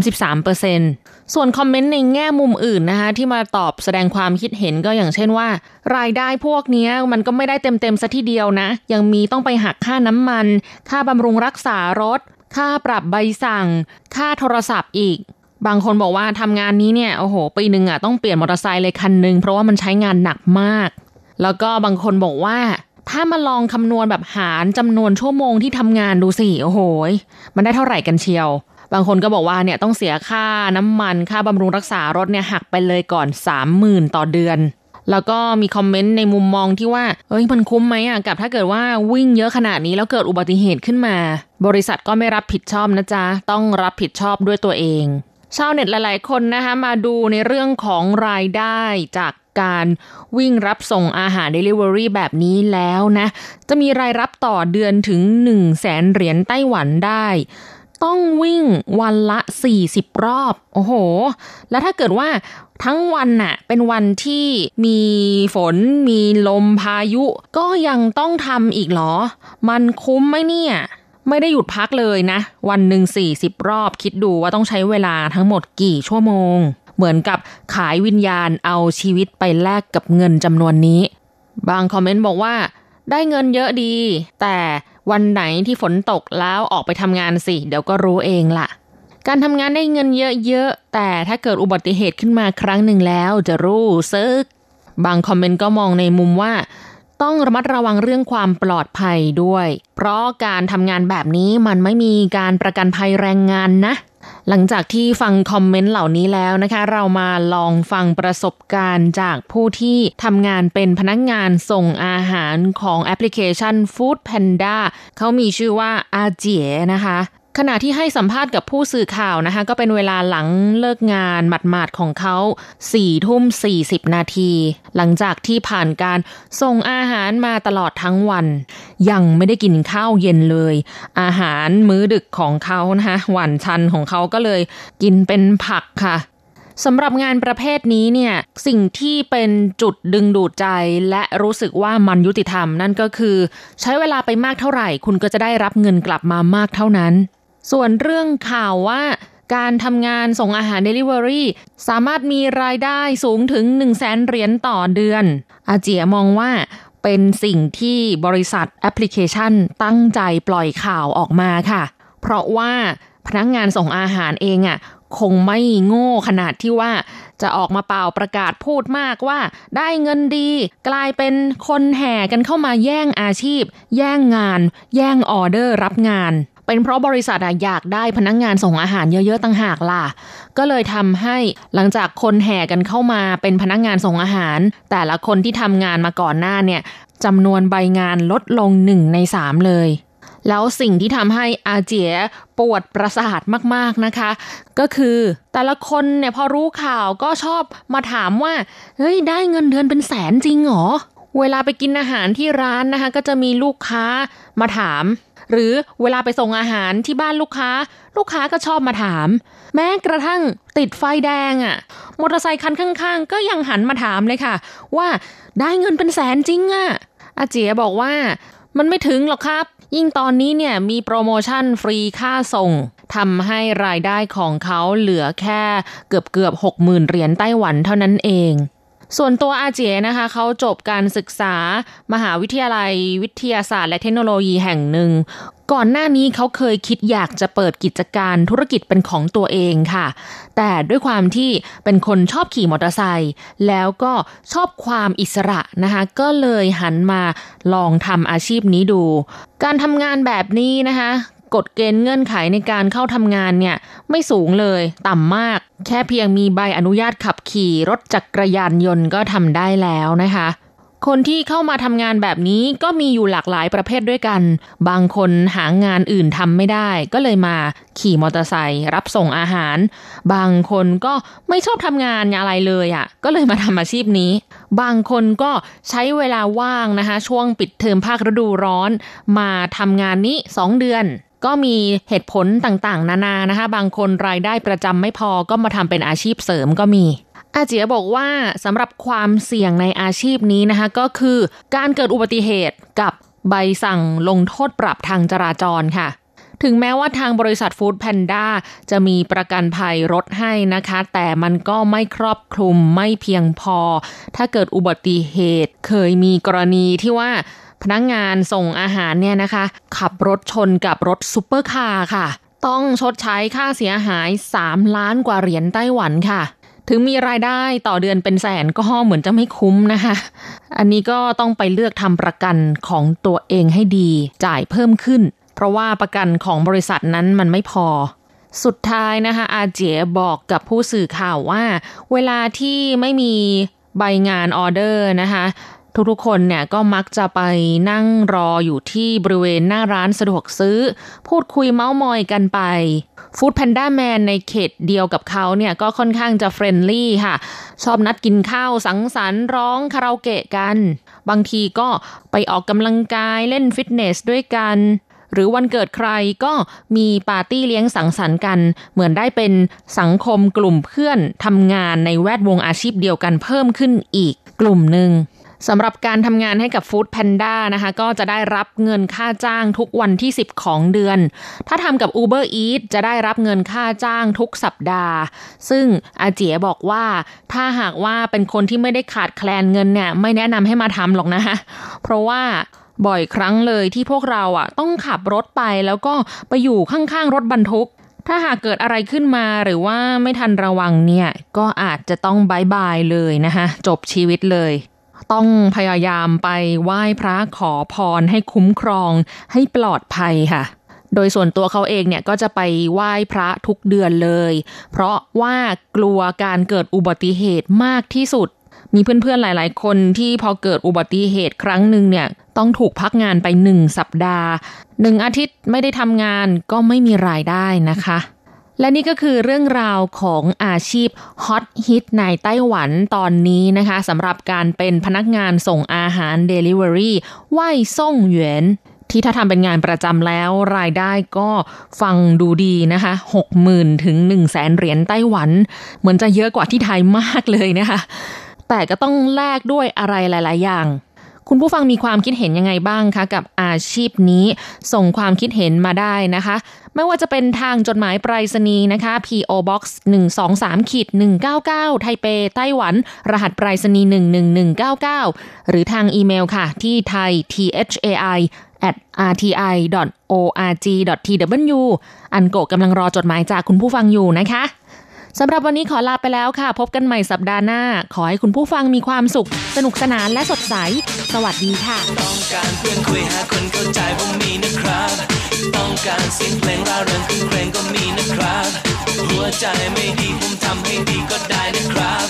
33%ส่วนคอมเมนต์ในแง่มุมอื่นนะคะ ที่มาตอบแสดงความคิดเห็นก็อย่างเช่นว่า รายได้พวกนี้มันก็ไม่ได้เต็มๆซะทีเดียวนะ ยังมีต้องไปหักค่าน้ำมัน ค่าบำรุงรักษารถ ค่าปรับใบสั่ง ค่าโทรศัพท์อีกบางคนบอกว่าทำงานนี้เนี่ยโอ้โหปีหนึ่งอะต้องเปลี่ยนมอเตอร์ไซค์เลยคันหนึ่งเพราะว่ามันใช้งานหนักมาก แล้วก็บางคนบอกว่า ถ้ามาลองคำนวณแบบหารจำนวนชั่วโมงที่ทำงานดูสิโอ้โหมันได้เท่าไหร่กันเชียว บางคนก็บอกว่าเนี่ยต้องเสียค่าน้ำมันค่าบำรุงรักษารถเนี่ยหักไปเลยก่อน 30,000 ต่อเดือนแล้วก็มีคอมเมนต์ในมุมมองที่ว่า เอ้ยมันคุ้มไหมอะกับถ้าเกิดว่าวิ่งเยอะขนาดนี้แล้วเกิดอุบัติเหตุขึ้นมา บริษัทก็ไม่รับผิดชอบนะจ๊ะ ต้องรับผิดชอบด้วยตัวเอง ชาวเน็ตหลาย ๆ คนนะคะมาดูในเรื่องของรายได้จาก การวิ่งรับส่งอาหาร Delivery แบบนี้แล้วนะ จะมีรายรับต่อเดือนถึง 1 0 0 0 0แสนเหรียญไต้หวันได้ ต้องวิ่งวันละ 40 รอบ โอ้โห แล้วถ้าเกิดว่าทั้งวันน่ะเป็นวันที่มีฝนมีลมพายุ ก็ยังต้องทำอีกเหรอ มันคุ้มไหมเนี่ยไม่ได้หยุดพักเลยนะ วันหนึ่ง40 รอบคิดดูว่าต้องใช้เวลาทั้งหมดกี่ชั่วโมง เหมือนกับขายวิญญาณเอาชีวิตไปแลกกับเงินจำนวนนี้ บางคอมเมนต์บอกว่าได้เงินเยอะดี แต่วันไหนที่ฝนตกแล้วออกไปทำงานสิ เดี๋ยวก็รู้เองล่ะ การทำงานได้เงินเยอะๆ แต่ถ้าเกิดอุบัติเหตุขึ้นมาครั้งหนึ่งแล้วจะรู้ซึกบางคอมเมนต์ก็มองในมุมว่า ต้องระมัดระวังเรื่องความปลอดภัยด้วย เพราะการทำงานแบบนี้มันไม่มีการประกันภัยแรงงานนะ หลังจากที่ฟังคอมเมนต์เหล่านี้แล้วนะคะ เรามาลองฟังประสบการณ์จากผู้ที่ทำงานเป็นพนักงานส่งอาหารของแอปพลิเคชัน Food Panda เขามีชื่อว่าอาเจียนะคะ ขณะที่ให้สัมภาษณ์กับผู้สื่อข่าวนะคะ ก็เป็นเวลาหลังเลิกงานหมาดๆของเขา4ทุ่ม40 นาที หลังจากที่ผ่านการส่งอาหารมาตลอดทั้งวัน ยังไม่ได้กินข้าวเย็นเลย อาหารมื้อดึกของเขานะคะหวานชันของเขาก็เลยกินเป็นผักค่ะสำหรับงานประเภทนี้เนี่ยสิ่งที่เป็นจุดดึงดูดใจและรู้สึกว่ามันยุติธรรมนั่นก็คือ ใช้เวลาไปมากเท่าไหร่ คุณก็จะได้รับเงินกลับมามากเท่านั้น ส่วนเรื่องข่าวว่าการทำงานส่งอาหาร Delivery สามารถมีรายได้สูงถึง 1 0 0 0 0แสนเหรียญต่อเดือน อาเจียมองว่าเป็นสิ่งที่บริษัทแอปพลิเคชันตั้งใจปล่อยข่าวออกมาค่ะ เพราะว่าพนักงงานส่งอาหารเองอะคงไม่โง่ขนาดที่ว่า จะออกมาเป่าประกาศพูดมากว่า ได้เงินดี กลายเป็นคนแห่กันเข้ามาแย่งอาชีพ แย่งงาน แย่งออเดอร์รับงาน เป็นเพราะบริษัทอยากได้พนักงงานส่งอาหารเยอะๆต่างหากล่ะ ก็เลยทำให้หลังจากคนแห่กันเข้ามาเป็นพนักงานส่งอาหาร แต่ละคนที่ทำงานมาก่อนหน้าเนี่ยจำนวนใบงานลดลงหนึ่งในสามเลย แล้วสิ่งที่ทำให้อาเจียปวดประสาทมากๆนะคะ ก็คือแต่ละคนเนี่ยพอรู้ข่าวก็ชอบมาถามว่าเฮ้ยได้เงินเดือนเป็นแสนจริงเหรอเวลาไปกินอาหารที่ร้านนะคะ ก็จะมีลูกค้ามาถาม หรือเวลาไปส่งอาหารที่บ้านลูกค้า ลูกค้าก็ชอบมาถาม แม้กระทั่งติดไฟแดงอะ่ะมอเตอร์ไซคันข้างๆ ก็ยังหันมาถามเลยค่ะ ว่าได้เงินเป็นแสนจริงอะ่ะอาเจียบอกว่ามันไม่ถึงหรอกครับ ยิ่งตอนนี้เนี่ยมีโปรโมชั่นฟรีค่าส่งทำให้รายได้ของเขาเหลือแค่เกือบเกือบหกหมื่นเหรียญไต้หวันเท่านั้นเอง ส่วนตัวอาเจียนะคะเขาจบการศึกษามหาวิทยาลัยวิทยาศาสตร์ และเทคโนโลยีแห่งหนึ่ง ก่อนหน้านี้เขาเคยคิดอยากจะเปิดกิจการธุรกิจเป็นของตัวเองค่ะ แต่ด้วยความที่เป็นคนชอบขี่มอเตอร์ไซค์แล้วก็ชอบความอิสระนะคะก็เลยหันมาลองทำอาชีพนี้ดู การทำงานแบบนี้นะคะ กฎเกณฑ์เงื่อนไขในการเข้าทำงานเนี่ยไม่สูงเลยต่ำมาก แค่เพียงมีใบอนุญาตขับขี่รถจักรยานยนต์ก็ทำได้แล้วนะคะ คนที่เข้ามาทำงานแบบนี้ก็มีอยู่หลากหลายประเภทด้วยกัน บางคนหางานอื่นทำไม่ได้ ก็เลยมาขี่มอเตอร์ไซค์รับส่งอาหาร บางคนก็ไม่ชอบทำงานอะไรเลยอะ่ะ ก็เลยมาทำอาชีพนี้ บางคนก็ใช้เวลาว่างนะคะ ช่วงปิดเทอมภาคฤดูร้อน มาทำงานนี้ 2 เดือน ก็มีเหตุผลต่างๆ นานานะคะ บางคนรายได้ประจำไม่พอก็มาทำเป็นอาชีพเสริมก็มีอาเจียบอกว่าสำหรับความเสี่ยงในอาชีพนี้นะคะ ก็คือการเกิดอุบัติเหตุกับใบสั่งลงโทษปรับทางจราจรค่ะ ถึงแม้ว่าทางบริษัทฟู้ดแพนด้าจะมีประกันภัยรถให้นะคะ แต่มันก็ไม่ครอบคลุมไม่เพียงพอ ถ้าเกิดอุบัติเหตุเคยมีกรณีที่ว่า พนักงานส่งอาหารเนี่ยนะคะ ขับรถชนกับรถซูเปอร์คาร์ค่ะ ต้องชดใช้ค่าเสียหาย 3 ล้านกว่าเหรียญไต้หวันค่ะ ถึงมีรายได้ต่อเดือนเป็นแสนก็เหมือนจะไม่คุ้มนะคะ อันนี้ก็ต้องไปเลือกทำประกันของตัวเองให้ดีจ่ายเพิ่มขึ้น เพราะว่าประกันของบริษัทนั้นมันไม่พอสุดท้ายนะคะ อาเจียบอกกับผู้สื่อข่าวว่า เวลาที่ไม่มีใบงานออเดอร์นะคะ ทุกๆคนเนี่ยก็มักจะไปนั่งรออยู่ที่บริเวณหน้าร้านสะดวกซื้อ พูดคุยเมาส์มอยกันไป Foodpanda man ในเขตเดียวกับเขาเนี่ยก็ค่อนข้างจะ friendly ค่ะ ชอบนัดกินข้าวสังสรรค์ร้องคาราโอเกะกัน บางทีก็ไปออกกำลังกายเล่นฟิตเนสด้วยกัน หรือวันเกิดใครก็มีปาร์ตี้เลี้ยงสังสรรค์กัน เหมือนได้เป็นสังคมกลุ่มเพื่อนทำงานในแวดวงอาชีพเดียวกันเพิ่มขึ้นอีกกลุ่มหนึ่ง สำหรับการทำงานให้กับ Food Panda นะคะ ก็จะได้รับเงินค่าจ้างทุกวันที่ 10 ของเดือน ถ้าทำกับ Uber Eats จะได้รับเงินค่าจ้างทุกสัปดาห์ ซึ่งอาเจียบอกว่าถ้าหากว่าเป็นคนที่ไม่ได้ขาดแคลนเงินเนี่ย ไม่แนะนำให้มาทำหรอกนะคะเพราะว่าบ่อยครั้งเลยที่พวกเราอะต้องขับรถไปแล้วก็ไปอยู่ข้างๆรถบรรทุก ถ้าหากเกิดอะไรขึ้นมาหรือว่าไม่ทันระวังเนี่ย ก็อาจจะต้องบายบายเลยนะคะจบชีวิตเลย ต้องพยายามไปไหว้พระขอพรให้คุ้มครองให้ปลอดภัยค่ะ โดยส่วนตัวเขาเองเนี่ยก็จะไปไหว้พระทุกเดือนเลย เพราะว่ากลัวการเกิดอุบัติเหตุมากที่สุด มีเพื่อนๆหลายๆ คนที่พอเกิดอุบัติเหตุครั้งหนึ่งเนี่ยต้องถูกพักงานไปหนึ่งสัปดาห์หนึ่งอาทิตย์ไม่ได้ทำงานก็ไม่มีรายได้นะคะ และนี่ก็คือเรื่องราวของอาชีพฮอตฮิตในไต้หวันตอนนี้นะคะสำหรับการเป็นพนักงานส่งอาหาร Delivery ไหว้ซ่งเหวียนที่ถ้าทำเป็นงานประจำแล้วรายได้ก็ฟังดูดีนะคะ60,000 ถึง 1 0 0 0 0แสนเหรียญไต้หวัน เหมือนจะเยอะกว่าที่ไทยมากเลยนะคะ แต่ก็ต้องแลกด้วยอะไรหลาย ๆ อย่าง คุณผู้ฟังมีความคิดเห็นยังไงบ้างคะกับอาชีพนี้ ส่งความคิดเห็นมาได้นะคะ ไม่ว่าจะเป็นทางจดหมายไปรษณีย์นะคะ PO Box 123ขีด199 ไทเป ไต้หวัน รหัสไปรษณีย์11199 หรือทางอีเมลค่ะ ที่ไทย thai at rti.org.tw อันโกกำลังรอจดหมายจากคุณผู้ฟังอยู่นะคะ สำหรับวันนี้ขอลาไปแล้วค่ะ พบกันใหม่สัปดาห์หน้า ขอให้คุณผู้ฟังมีความสุข สนุกสนานและสดใส สวัสดีค่ะ ต้องการเพื่อนคุยหาคนเข้าใจผมมีนะครับ ต้องการเสียงเพลงร่าเริงคึ้นเครงก็มีนะครับ หัวใจไม่ดีผมทำให้ดีก็ได้นะครับ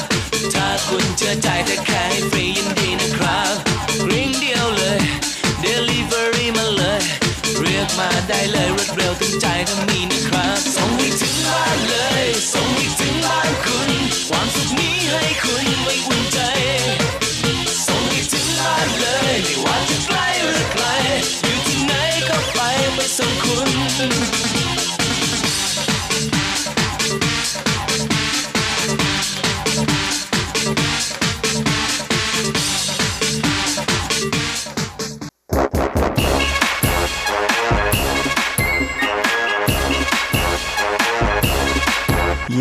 ถ้าคุณเชื่อใจจะแค่ให้ฟรียินดีนะครับริงเดียวเลย Delivery มาได้เลยรวดเร็วถึงใจก็มีนะครับส่งให้ถึงบ้านเลยส่งให้ถึงบ้านคุณ ความสุขนี้ให้คุณไว้อุ่นใจส่งให้ถึงบ้านเลยไม่ว่าจะไกลหรือไกลอยู่ที่ไหนก็ไปไปส่งคุณ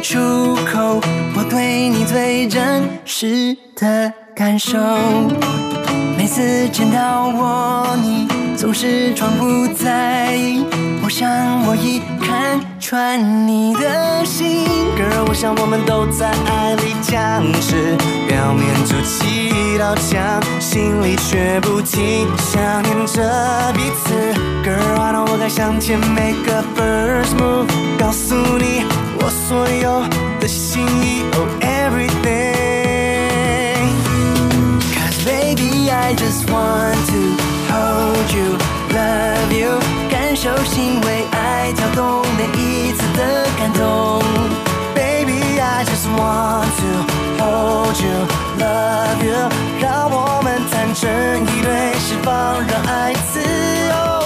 出口我对你最真实的感受。每次见到我，你总是装不在意，我想我已看穿你的心。Girl，我想我们都在爱里僵持，表面筑起一道墙，心里却不停想念着彼此。Girl，I know 我该向前 make a first move，告诉你我所有的心意，Oh everything。Cause baby I just want to hold you, love you，感受心为爱跳动每一次的感动。Baby I just want to hold you, love you，让我们坦诚一对，释放让爱自由。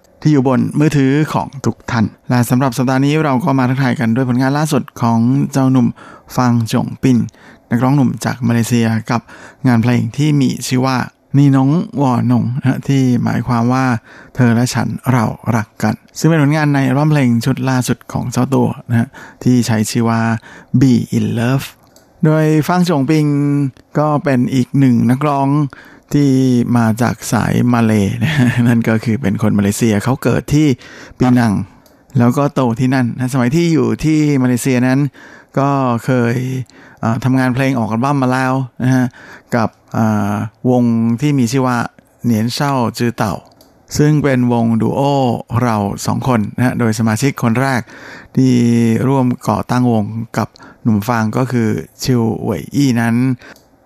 ที่อยู่บนมือถือของทุกท่าน และสำหรับสัปดาห์นี้เราก็มาทักทายกันด้วยผลงานล่าสุดของเจ้าหนุ่มฟังจงปินนักร้องหนุ่มจากมาเลเซียกับงานเพลงที่มีชื่อว่านี่น้องวอนงนะที่หมายความว่าเธอและฉันเรารักกัน ซึ่งเป็นผลงานในอัลบั้มเพลงชุดล่าสุดของเจ้าตัวนะฮะที่ใช้ชื่อว่า Be in Love โดยฟังจงปิงก็เป็นอีกหนึ่งนักร้อง ที่มาจากสายมาเลยนะนั่นก็คือเป็นคนมาเลเซียเขาเกิดที่ปีนัง แล้วก็โตที่นั่นนะสมัยที่อยู่ที่มาเลเซียนั้น ก็เคยทำงานเพลงออกอัลบั้มมาแล้วนะฮะกับวงที่มีชื่อว่าเหนียนเช่าจือเต่า ซึ่งเป็นวงดูโอเราสองคนนะฮะโดยสมาชิกคนแรก ที่ร่วมก่อตั้งวงกับหนุ่มฟางก็คือชิวเหวยอี้นั้น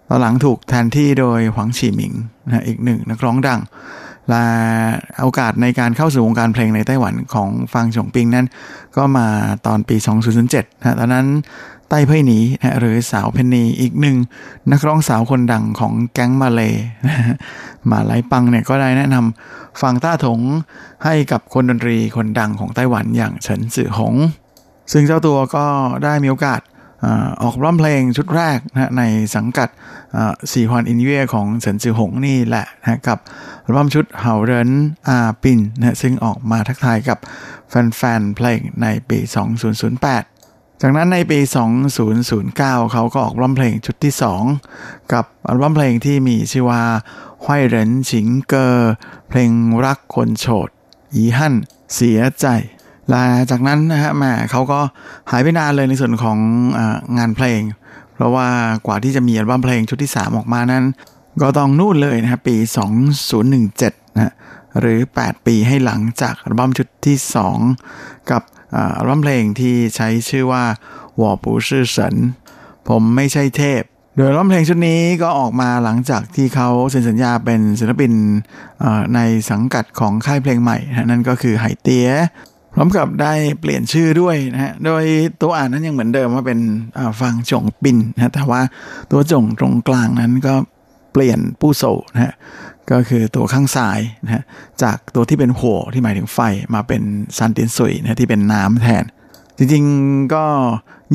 ตอนหลังถูกแทนที่โดยหวังฉีหมิงนะอีกหนึ่งนักร้องดังและโอกาสในการเข้าสู่วงการเพลงในไต้หวันของฟางฉงปิงนั้น ก็มาตอนปี 2007นะตอนนั้นไต้เพ่ยหนีนะหรือสาวเพนนีอีกหนึ่ง นักร้องสาวคนดังของแก๊งมาเลยนะมาไลปังเนี่ยก็ได้แนะนำฟังต้าถงให้กับคนดนตรีคนดังของไต้หวันอย่างเฉินสื่อหง ซึ่งเจ้าตัวก็ได้มีโอกาส ออกร้องเพลงชุดแรกนะในสังกัดสี่ฮอนอินเวียของเฉินซือหงนี่แหละนะกับอัลบั้มชุดเฮาเรนอาปินนะซึ่งออกมาทักทายกับแฟนๆเพลงในปี 2008 จากนั้นในปี 2009 เขาก็ออกอัลบั้มเพลงชุดที่ 2 กับอัลบั้มเพลงที่มีชื่อว่าห้อยเหรินฉิงเกอเพลงรักคนโฉดอีหั่นเสียใจ หลังจากนั้นนะฮะแม่เขาก็หายไปนานเลยในส่วนของงานเพลง เพราะว่ากว่าที่จะมีอัลบั้มเพลงชุดที่ 3 ออกมานั้น ก็ต้องนู่นเลยนะฮะปี 2017นะหรือ 8 ปีให้หลังจากอัลบั้มชุดที่ 2 กับอัลบั้มเพลงที่ใช้ชื่อว่าหัวปูชื่อเฉินผมไม่ใช่เทพ โดยร้องเพลงชุดนี้ก็ออกมาหลังจากที่เขาเซ็นสัญญาเป็นศิลปินในสังกัดของค่ายเพลงใหม่ นั่นก็คือไหเตีย พร้อมกับได้เปลี่ยนชื่อด้วยนะฮะ โดยตัวอ่านนั้นยังเหมือนเดิมว่าเป็นฟังจงปินนะแต่ว่าตัวจงตรงกลางนั้นก็เปลี่ยนผู้โซนะฮะ ก็คือตัวข้างซ้ายนะฮะ จากตัวที่เป็นหัวที่หมายถึงไฟมาเป็นซันตินสุยนะะที่เป็นน้ำแทน จริงๆก็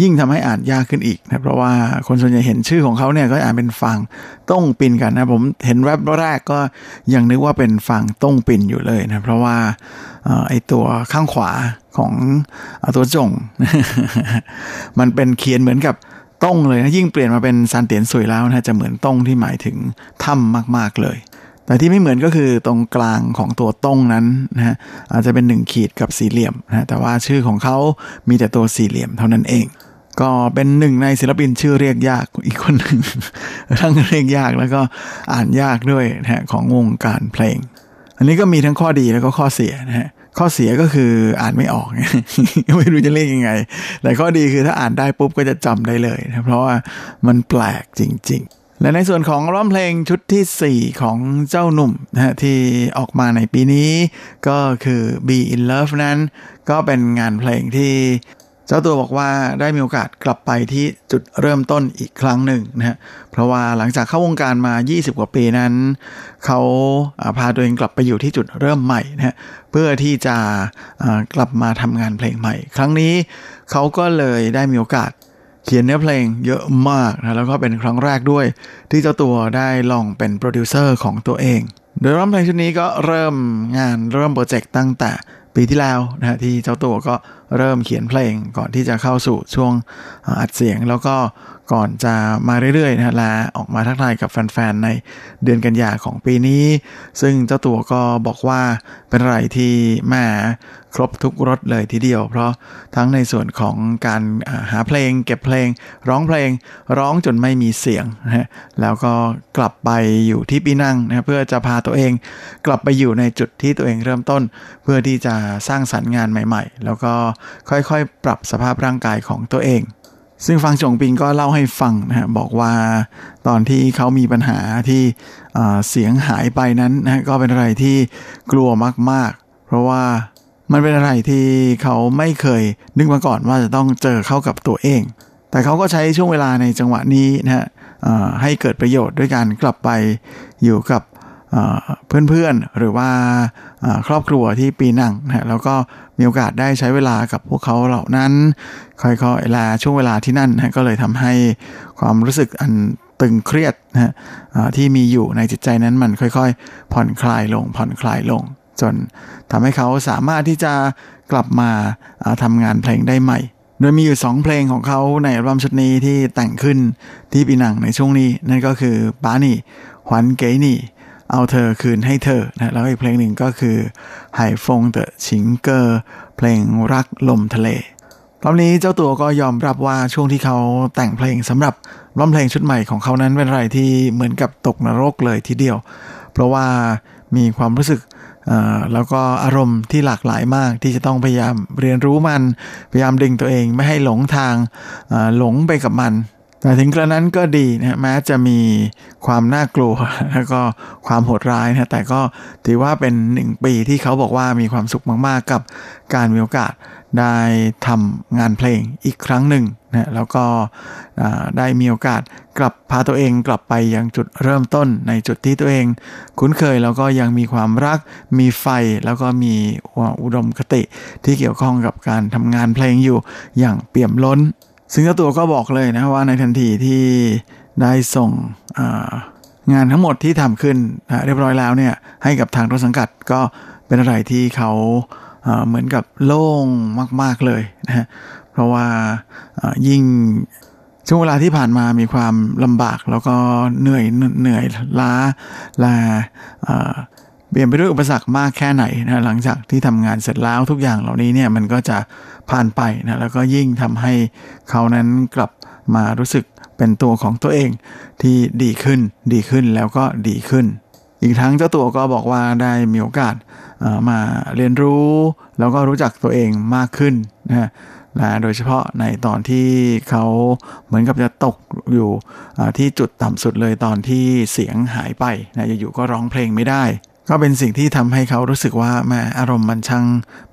ยิ่งทำให้อ่านยากขึ้นอีกนะเพราะว่าคนส่วนใหญ่เห็นชื่อของเขาเนี่ยก็อ่านเป็นฟังต้งปินกันนะผมเห็นแรปแรกก็ยังนึกว่าเป็นฟังต้งปินอยู่เลยนะเพราะว่าออไอตัวข้างขวาของอตัวจง มันเป็นเขียนเหมือนกับต้งเลยนะยิ่งเปลี่ยนมาเป็นซันเตียนสุยแล้วนะจะเหมือนต้งที่หมายถึงถ้ำมากๆเลย แต่ที่ไม่เหมือนก็คือตรงกลางของตัวต้งนั้นนะฮะอาจจะเป็นหนึ่งขีดกับสี่เหลี่ยมนะแต่ว่าชื่อของเขามีแต่ตัวสี่เหลี่ยมเท่านั้นเอง ก็เป็นหนึ่งในศิลปินชื่อเรียกยากอีกคนหนึ่งทั้งเรียกยากแล้วก็อ่านยากด้วยนะฮะของวงการเพลง อันนี้ก็มีทั้งข้อดีแล้วก็ข้อเสียนะฮะข้อเสียก็คืออ่านไม่ออก ไม่รู้จะเรียกยังไง แต่ข้อดีคือถ้าอ่านได้ปุ๊บก็จะจำได้เลยนะเพราะว่ามันแปลกจริง ๆ และในส่วนของร้องเพลงชุดทีสี่ 4 ของเจ้าหนุ่มนะฮะที่ออกมาในปีนี้ ก็คือ Be in Love นั้น ก็เป็นงานเพลงที่เจ้าตัวบอกว่าได้มีโอกาสกลับไปที่จุดเริ่มต้นอีกครั้งหนึ่งนะฮะเพราะว่าหลังจากเข้าวงการมา 20 กว่าปีนั้น เขาพาตัวเองกลับไปอยู่ที่จุดเริ่มใหม่นะฮะเพื่อที่จะกลับมาทำงานเพลงใหม่ ครั้งนี้เขาก็เลยได้มีโอกาส เขียนเนื้อเพลงเยอะมากนะแล้วก็เป็นครั้งแรกด้วย ที่เจ้าตัวได้ลองเป็นโปรดิวเซอร์ของตัวเอง โดยร้องเพลงชุดนี้ก็เริ่มงานเริ่มโปรเจกต์ตั้งแต่ปีที่แล้วนะที่เจ้าตัวก็เริ่มเขียนเพลงก่อนที่จะเข้าสู่ช่วงอัดเสียง แล้วก็ ก่อนจะมาเรื่อยๆนะฮะและออกมาทักทายกับแฟนๆในเดือนกันยาของปีนี้ ซึ่งเจ้าตัวก็บอกว่าเป็นอะไรที่แหม่ครบทุกรสเลยทีเดียว เพราะทั้งในส่วนของการหาเพลง เก็บเพลง ร้องเพลง ร้องจนไม่มีเสียงนะฮะแล้วก็กลับไปอยู่ที่ปีนังนะเพื่อจะพาตัวเอง กลับไปอยู่ในจุดที่ตัวเองเริ่มต้น เพื่อที่จะสร้างสรรค์งานใหม่ ๆ แล้วก็ค่อยๆ ปรับสภาพร่างกายของตัวเอง ซึ่งฟังจงปิงก็เล่าให้ฟังนะฮะบอกว่าตอนที่เขามีปัญหาที่เสียงหายไปนั้นนะก็เป็นอะไรที่กลัวมาก ๆ เพราะว่ามันเป็นอะไรที่เขาไม่เคยนึกมาก่อนว่าจะต้องเจอเข้ากับตัวเอง แต่เขาก็ใช้ช่วงเวลาในจังหวะนี้นะฮะให้เกิดประโยชน์ด้วยการกลับไปอยู่กับ เพื่อนๆ หรือว่าครอบครัวที่ปีนังนะฮะแล้วก็มีโอกาสได้ใช้เวลากับพวกเขาเหล่านั้นค่อยๆเวลาช่วงเวลาที่นั่นนะก็เลยทำให้ความรู้สึกอันตึงเครียดนะฮะที่มีอยู่ในจิตใจนั้นมันค่อยๆ ผ่อนคลายลงผ่อนคลายลง จนทำให้เขาสามารถที่จะกลับมาอ่าทำงานเพลงได้ใหม่โดยมีอยู่ 2 เพลงของเขาในอัลบั้มชุดนี้ที่แต่งขึ้นที่ปีหนังในช่วงนี้ นั่นก็คือปานี่หวันเกนี่ เอาเธอคืนให้เธอนะแล้วอีกเพลงหนึ่งก็คือไหฟงเตอชิงเกอร์เพลงรักลมทะเลรอบนี้เจ้าตัวก็ยอมรับว่าช่วงที่เขาแต่งเพลงสำหรับร้องเพลงชุดใหม่ของเขานั้นเป็นอะไรที่เหมือนกับตกนรกเลยทีเดียว เพราะว่ามีความรู้สึกแล้วก็อารมณ์ที่หลากหลายมากที่จะต้องพยายามเรียนรู้มัน พยายามดึงตัวเองไม่ให้หลงทางหลงไปกับมัน แต่ถึงกระนั้นก็ดีนะแม้จะมีความน่ากลัวแล้วก็ความโหดร้ายนะแต่ก็ถือว่าเป็นหนึ่งปีที่เขาบอกว่ามีความสุขมากๆ กับการมีโอกาสได้ทำงานเพลงอีกครั้งหนึ่งนะแล้วก็ได้มีโอกาสกลับพาตัวเองกลับไปยังจุดเริ่มต้นในจุดที่ตัวเอง คุ้นเคยแล้วก็ยังมีความรักมีไฟแล้วก็มีอุดมคติที่เกี่ยวข้องกับการทำงานเพลงอยู่อย่างเปี่ยมล้น ซึ่งเจ้าตัวก็บอกเลยนะว่าในทันทีที่ได้ส่งงานทั้งหมดที่ทำขึ้นเรียบร้อยแล้วเนี่ยให้กับทางรถสังกัดก็เป็นอะไรที่เขาเหมือนกับโล่งมาก ๆเลยนะฮะเพราะว่ายิ่งช่วงเวลาที่ผ่านมามีความลำบากแล้วก็เหนื่อยเหนื่อยล้าและ เปลี่ยนไปด้วยอุปสรรคมากแค่ไหนนะหลังจากที่ทำงานเสร็จแล้วทุกอย่างเหล่านี้เนี่ยมันก็จะผ่านไปนะแล้วก็ยิ่งทำให้เขานั้นกลับมารู้สึกเป็นตัวของตัวเองที่ดีขึ้นดีขึ้นแล้วก็ดีขึ้น อีกทั้งเจ้าตัวก็บอกว่าได้มีโอกาสมาเรียนรู้ แล้วก็รู้จักตัวเองมากขึ้นนะนะโดยเฉพาะในตอนที่เขาเหมือนกับจะตกอยู่ที่จุดต่ำสุดเลยตอนที่เสียงหายไปนะอยู่ๆก็ร้องเพลงไม่ได้ ก็เป็นสิ่งที่ทำให้เขารู้สึกว่าแม่อารมณ์มันช่าง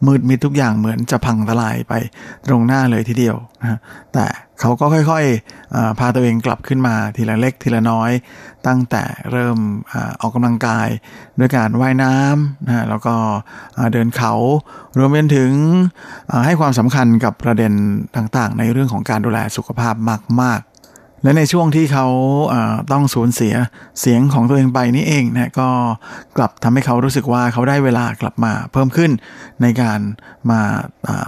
มืดมิดทุกอย่างเหมือนจะพังทลายไปตรงหน้าเลยทีเดียวนะแต่เขาก็ค่อยๆพาตัวเองกลับขึ้นมาทีละเล็กทีละน้อย ตั้งแต่เริ่มออกกำลังกายด้วยการว่ายน้ำนะแล้วก็เดินเขา รวมไปถึงให้ความสำคัญกับประเด็นต่างๆ ในเรื่องของการดูแลสุขภาพมาก และในช่วงที่เขาต้องสูญเสียเสียงของตัวเองไปนี่เองนะก็กลับทำให้เขารู้สึกว่าเขาได้เวลากลับมาเพิ่มขึ้นในการมา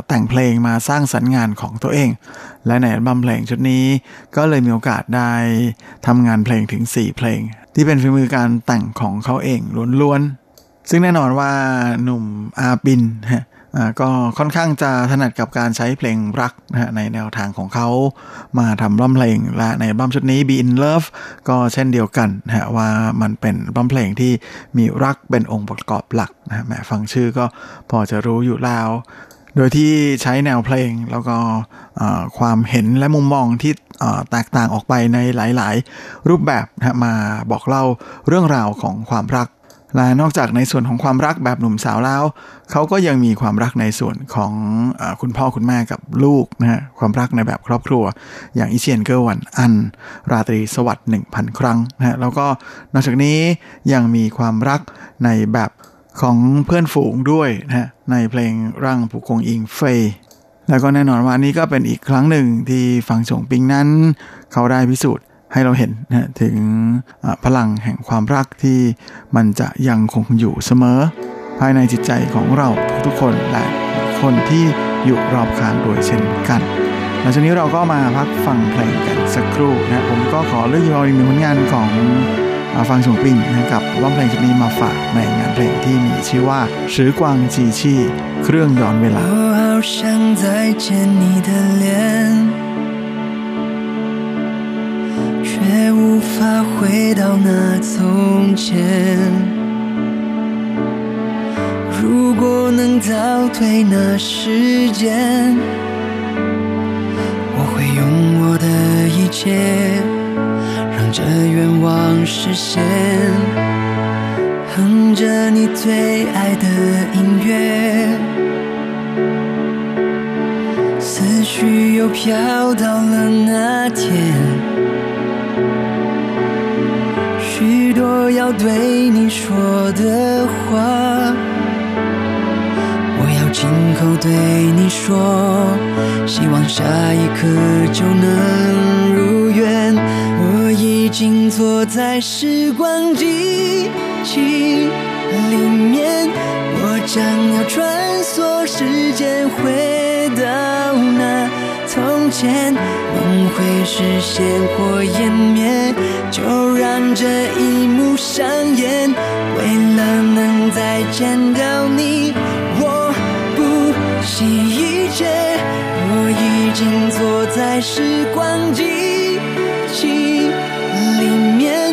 แต่งเพลงมาสร้างสรรค์งานของตัวเอง และในอัลบั้มเพลงชุดนี้ ก็เลยมีโอกาสได้ทำงานเพลงถึง 4 เพลง ที่เป็นฝีมือการแต่งของเขาเองล้วนๆซึ่งแน่นอนว่าหนุ่มอาบินฮะ ก็ค่อนข้างจะถนัดกับการใช้เพลงรักนะฮะในแนวทางของเขามาทำร่ำเพลงและในบัมชุดนี้ Be in Love ก็เช่นเดียวกันนะฮะว่ามันเป็นบัมเพลงที่มีรักเป็นองค์ประกอบหลักนะแหมฟังชื่อก็พอจะรู้อยู่แล้ว โดยที่ใช้แนวเพลงแล้วก็ความเห็นและมุมมองที่แตกต่างออกไปในหลาย ๆ รูปแบบนะมาบอกเล่าเรื่องราวของความรัก และนอกจากในส่วนของความรักแบบหนุ่มสาวแล้วเขาก็ยังมีความรักในส่วนของอคุณพ่อคุณแม่กับลูกนะฮะความรักในแบบครอบครัว อย่างอิเชียนเกอร์วันอัน ราตรีสวัสดิ์หนึ่งพันครั้งนะฮะแล้วก็นอกจากนี้ยังมีความรักในแบบของเพื่อนฝูงด้วยนะฮะในเพลงร่างผูกงอิงเฟยแล้วก็แน่นอนว่านี้ก็เป็นอีกครั้งหนึ่งที่ฟังฉงปิงนั้น เขาได้พิสูจน์ ให้เราเห็นนะถึงพลังแห่งความรักที่มันจะยังคงอยู่เสมอ ภายในจิตใจของเราทุกๆคนและคนที่อยู่รอบข้างโดยเช่นกัน หลังจากนี้เราก็มาพักฟังเพลงกันสักครู่นะผมก็ขอเลือกยออีกหนึ่งผลงานของฟังชงปิงนะกับร้องเพลงชุดนี้มาฝากในงานเพลงที่มีชื่อว่าสือกวางจีชีเครื่องย้อนเวลา 却无法回到那从前。如果能倒退那时间，我会用我的一切，让这愿望实现。哼着你最爱的音乐，思绪又飘到了那天。许多要对你说的话，我要亲口对你说，希望下一刻就能如愿。我已经坐在时光机器里面，我将要穿梭时间，回到那从前梦会实现或湮灭，就让这一幕上演。为了能再见到你，我不惜一切。我已经坐在时光机器里面，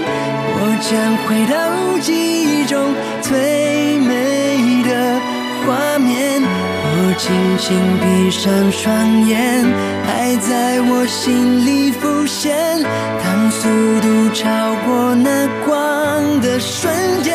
我将回到记忆中最轻轻闭上双眼，爱在我心里浮现。当速度超过那光的瞬间，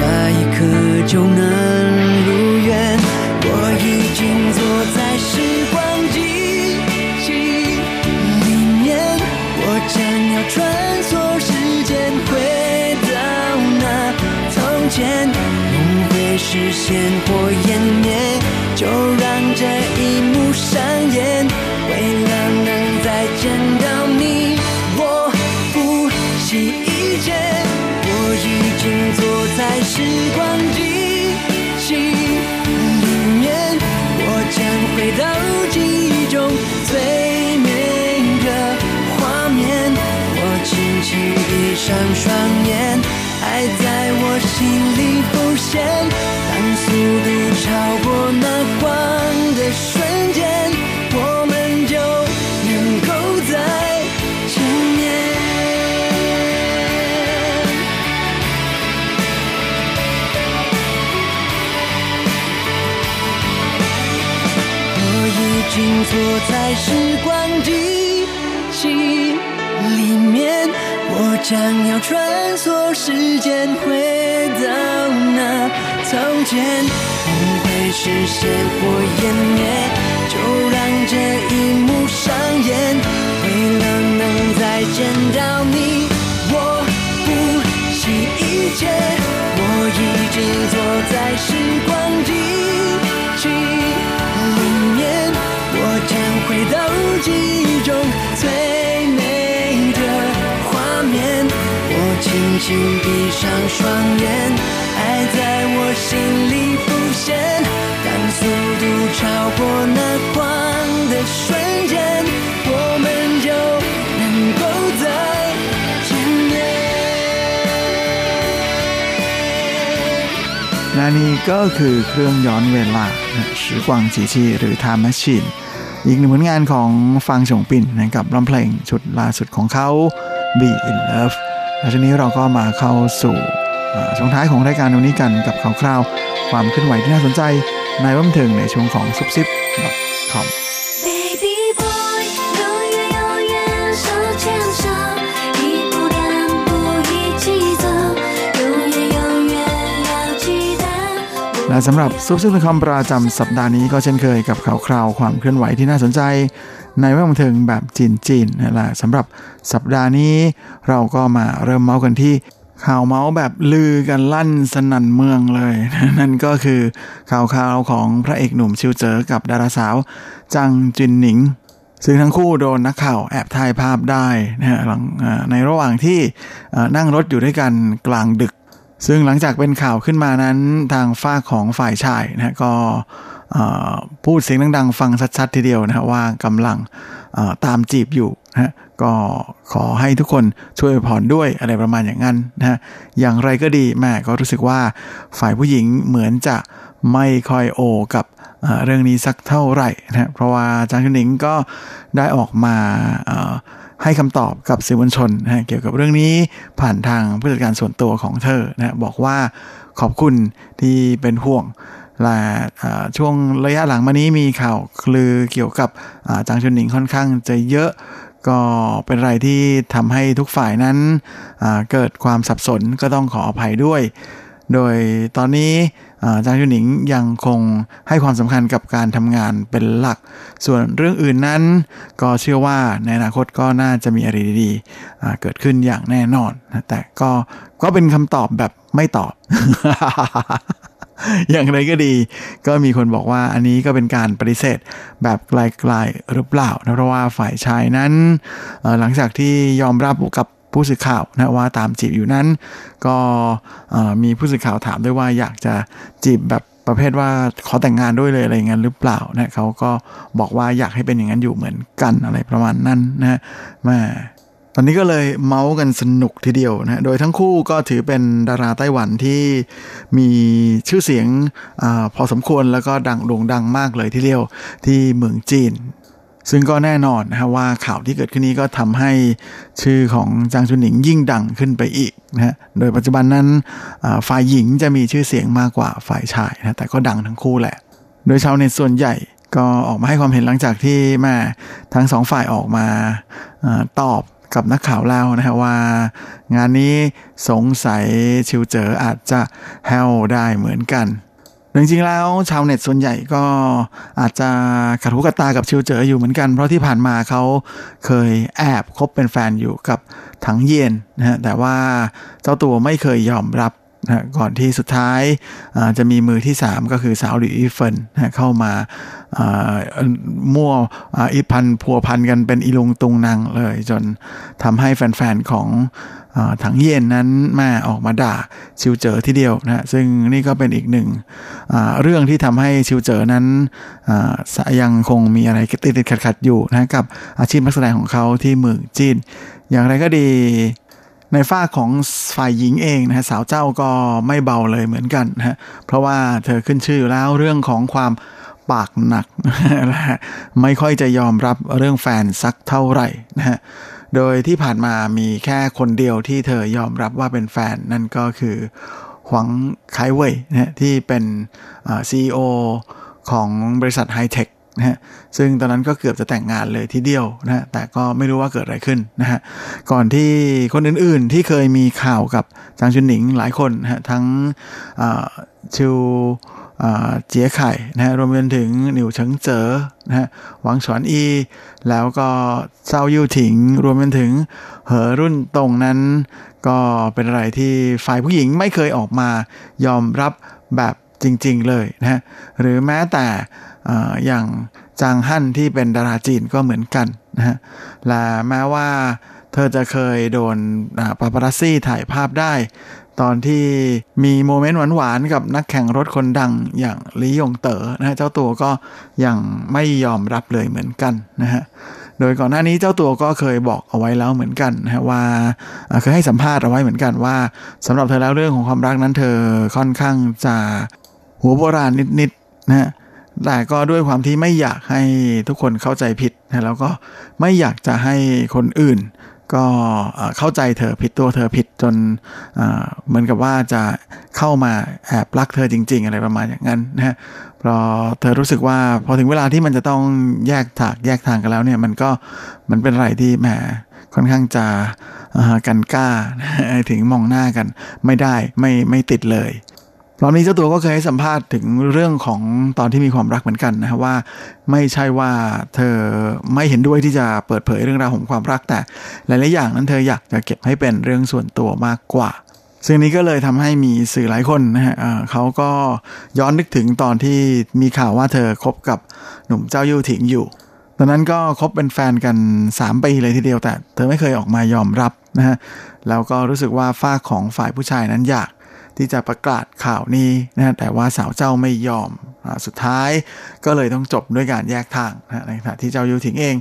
下一刻就能如愿。我已经坐在时光机器里面，我将要穿梭时间，回到那从前，梦会实现或湮灭，就心里浮现。当速度超过那光的瞬间，我们就能够再见面。我已经坐在时光机器里面，我将要穿梭时间，回到那从前，不会实现或湮灭，就让这一幕上演。为了能再见到你，我不惜一切，我已经坐在时光机器里面，我将回到记轻轻闭上双眼，爱在我心里浮现。当速度超过那光的瞬间，我们就能够再见面。 และนี่ก็คือเครื่องย้อนเวลา时光机器หรือ Time Machine อีกหนึ่งผลงานของฟังฉงปิ่นนะครับร้องเพลงชุดล่าสุดของเขา Be in Love และที่นี้เราก็มาเข้าสู่ช่วงท้ายของรายการวันนี้กันกับข่าวคราว ความเคลื่อนไหวที่น่าสนใจในรวมถึงในช่วงของซุปซิป .com และสำหรับซุปซิปคอมประจำสัปดาห์นี้ก็เช่นเคยกับข่าวคราวความเคลื่อนไหวที่น่าสนใจ ในแวดวงบันเทิงแบบจีนๆนั่แหละสำหรับสัปดาห์นี้เราก็มาเริ่มเมาส์กันที่ข่าวเมาส์แบบลือกันลั่นสนั่นเมืองเลยนั่นก็คือข่าวข่าวของพระเอกหนุ่มชิวเจอกับดาราสาวจังจินหนิง ซึ่งทั้งคู่โดนนักข่าวแอบถ่ายภาพได้นะฮะหลังในระหว่างที่นั่งรถอยู่ด้วยกันกลางดึก ซึ่งหลังจากเป็นข่าวขึ้นมานั้นทางฝ้าของฝ่ายชายนะก็ พูดเสียงดังๆ ฟังชัดๆ ทีเดียวนะฮะว่ากำลังตามจีบอยู่นะฮะก็ขอให้ทุกคนช่วยผ่อนด้วยอะไรประมาณอย่างนั้นนะฮะอย่างไรก็ดีแม่ก็รู้สึกว่าฝ่ายผู้หญิงเหมือนจะไม่ค่อยโอกับเรื่องนี้สักเท่าไหร่นะฮะเพราะว่าจางชุนหนิงก็ได้ออกมาให้คำตอบกับสื่อมวลชนนะเกี่ยวกับเรื่องนี้ผ่านทางผู้จัดการส่วนตัวของเธอนะฮะบอกว่าขอบคุณที่เป็นห่วง และช่วงระยะหลังมานี้มีข่าวคลือเกี่ยวกับจางชุนหนิงค่อนข้างจะเยอะก็เป็นอะไรที่ทำให้ทุกฝ่ายนั้นเกิดความสับสนก็ต้องขออภัยด้วย โดยตอนนี้จางจุนหนิงยังคงให้ความสำคัญกับการทำงานเป็นหลัก ส่วนเรื่องอื่นนั้นก็เชื่อว่าในอนาคตก็น่าจะมีอะไรดีๆเกิดขึ้นอย่างแน่นอน แต่ก็ก็เป็นคำตอบแบบไม่ตอบ อย่างไรก็ดี ก็มีคนบอกว่าอันนี้ก็เป็นการปฏิเสธแบบไกลๆหรือเปล่านะเพราะว่าฝ่ายชายนั้น หลังจากที่ยอมรับกับผู้สื่อข่าวนะว่าตามจีบอยู่นั้น ก็มีผู้สื่อข่าวถามด้วยว่าอยากจะจีบแบบประเภทว่าขอแต่งงานด้วยเลยอะไรอย่างนั้นหรือเปล่านะเขาก็บอกว่าอยากให้เป็นอย่างนั้นอยู่เหมือนกันอะไรประมาณนั้นนะแม่ ตอนนี้ก็เลยเมาส์กันสนุกทีเดียวนะโดยทั้งคู่ก็ถือเป็นดาราไต้หวันที่มีชื่อเสียงอาพอสมควรแล้วก็ดังโด่งดังมากเลยทีเดียวที่เมืองจีน ซึ่งก็แน่นอนนะฮะว่าข่าวที่เกิดขึ้นนี้ก็ทำให้ชื่อของจางชุนหนิงยิ่งดังขึ้นไปอีกนะฮะ โดยปัจจุบันนั้นฝ่ายหญิงจะมีชื่อเสียงมากกว่าฝ่ายชายนะ แต่ก็ดังทั้งคู่แหละ โดยชาวเน็ตส่วนใหญ่ก็ออกมาให้ความเห็นหลังจากที่แม่ทั้งสองฝ่ายออกมาอาตอบ กับนักข่าวแล้วนะฮะว่า งานนี้สงสัยชิวเจออาจจะแฮวได้เหมือนกันจริงๆแล้วชาวเน็ตส่วนใหญ่ก็อาจจะขัดหูขัดตากับชิวเจออยู่เหมือนกัน เพราะที่ผ่านมาเขาเคยแอบคบเป็นแฟนอยู่กับถังเย็นนะฮะแต่ว่าเจ้าตัวไม่เคยยอมรับ นะก่อนที่สุดท้ายาจะมีมือที่ 3 ก็คือสาวหลี่อีเฟินนะเข้ามาามั่วอ,อีพันพัวพันกันเป็นอีลุงตุงนางเลย จนทำให้แฟนๆของอถังเย็นนั้นมาออกมาด่าชิวเจอทีเดียวนะซึ่งนี่ก็เป็นอีกหนึ่งเรื่องที่ทำให้ชิวเจอนั้นยังคงมีอะไรติดติดขัดขัดอยู่นะกับอาชีพนักแสดงของเขาที่เมืองจีน อย่างไรก็ดี ในฝ้าของฝ่ายหญิงเองนะฮะสาวเจ้าก็ไม่เบาเลยเหมือนกันนะฮะเพราะว่าเธอขึ้นชื่ออยู่แล้วเรื่องของความปากหนักและไม่ค่อยจะยอมรับเรื่องแฟนสักเท่าไหร่นะฮะโดยที่ผ่านมามีแค่คนเดียวที่เธอยอมรับว่าเป็นแฟนนั่นก็คือหวังไคเว่ยนะฮะที่เป็นซีอีโอของบริษัทไฮเทค นะฮะซึ่งตอนนั้นก็เกือบจะแต่งงานเลยทีเดียวนะฮะแต่ก็ไม่รู้ว่าเกิดอะไรขึ้นนะฮะก่อนที่คนอื่นๆที่เคยมีข่าวกับจางชุนหนิงหลายคนนะฮะทั้งชิวเจียไข่นะฮะรวมไปถึงหนิวเฉิงเจอนะฮะหวังฉวนอี แล้วก็เซายู่ถิง รวมไปถึงเหอรุ่นตรงนั้น ก็เป็นอะไรที่ฝ่ายผู้หญิงไม่เคยออกมายอมรับแบบจริง ๆ เลยนะฮะหรือแม้แต่ อย่างจางฮั่นที่เป็นดาราจีนก็เหมือนกันนะฮะและแม้ว่าเธอจะเคยโดนปาปารัสซี่ถ่ายภาพได้ ตอนที่มีโมเมนต์หวานๆกับนักแข่งรถคนดังอย่างลียงเต๋อนะฮะเจ้าตัวก็ยังไม่ยอมรับเลยเหมือนกันนะฮะโดยก่อนหน้านี้เจ้าตัวก็เคยบอกเอาไว้แล้วเหมือนกันนะฮะว่าอ่าเคยให้สัมภาษณ์เอาไว้เหมือนกันว่าสำหรับเธอแล้วเรื่องของความรักนั้นเธอค่อนข้างจะหัวโบราณนิดๆนะฮะ แต่ก็ด้วยความที่ไม่อยากให้ทุกคนเข้าใจผิดนะแล้วก็ไม่อยากจะให้คนอื่น ก็เข้าใจเธอผิดตัวเธอผิดจนเหมือนกับว่าจะเข้ามาแอบรักเธอจริง ๆ อะไรประมาณอย่างนั้นนะฮะเพราะเธอรู้สึกว่าพอถึงเวลาที่มันจะต้องแยกถากแยกทางกันแล้วเนี่ยมันก็มันเป็นอะไรที่แหมค่อนข้างจะกันกล้าถึงมองหน้ากันไม่ได้ไม่ไม่ติดเลย รอบนี้เจ้าตัวก็เคยให้สัมภาษณ์ถึงเรื่องของตอนที่มีความรักเหมือนกันนะครับว่า ไม่ใช่ว่าเธอไม่เห็นด้วยที่จะเปิดเผยเรื่องราวของความรักแต่ หลายๆอย่างนั้นเธออยากจะเก็บให้เป็นเรื่องส่วนตัวมากกว่า ซึ่งนี้ก็เลยทำให้มีสื่อหลายคนนะฮะเขาก็ย้อนนึกถึงตอนที่มีข่าวว่าเธอคบกับหนุ่มเจ้ายู่ถิงอยู่ตอนนั้นก็คบเป็นแฟนกัน 3 ปีเลยทีเดียวแต่ เธอไม่เคยออกมายอมรับนะฮะแล้วก็รู้สึกว่าฝ้าของฝ่ายผู้ชายนั้นอยาก ที่จะประกาศข่าวนี้นะฮะแต่ว่าสาวเจ้าไม่ยอมอาสุดท้ายก็เลยต้องจบด้วยการแยกทางนะฮะในขณะที่เจ้ายูถิงเอง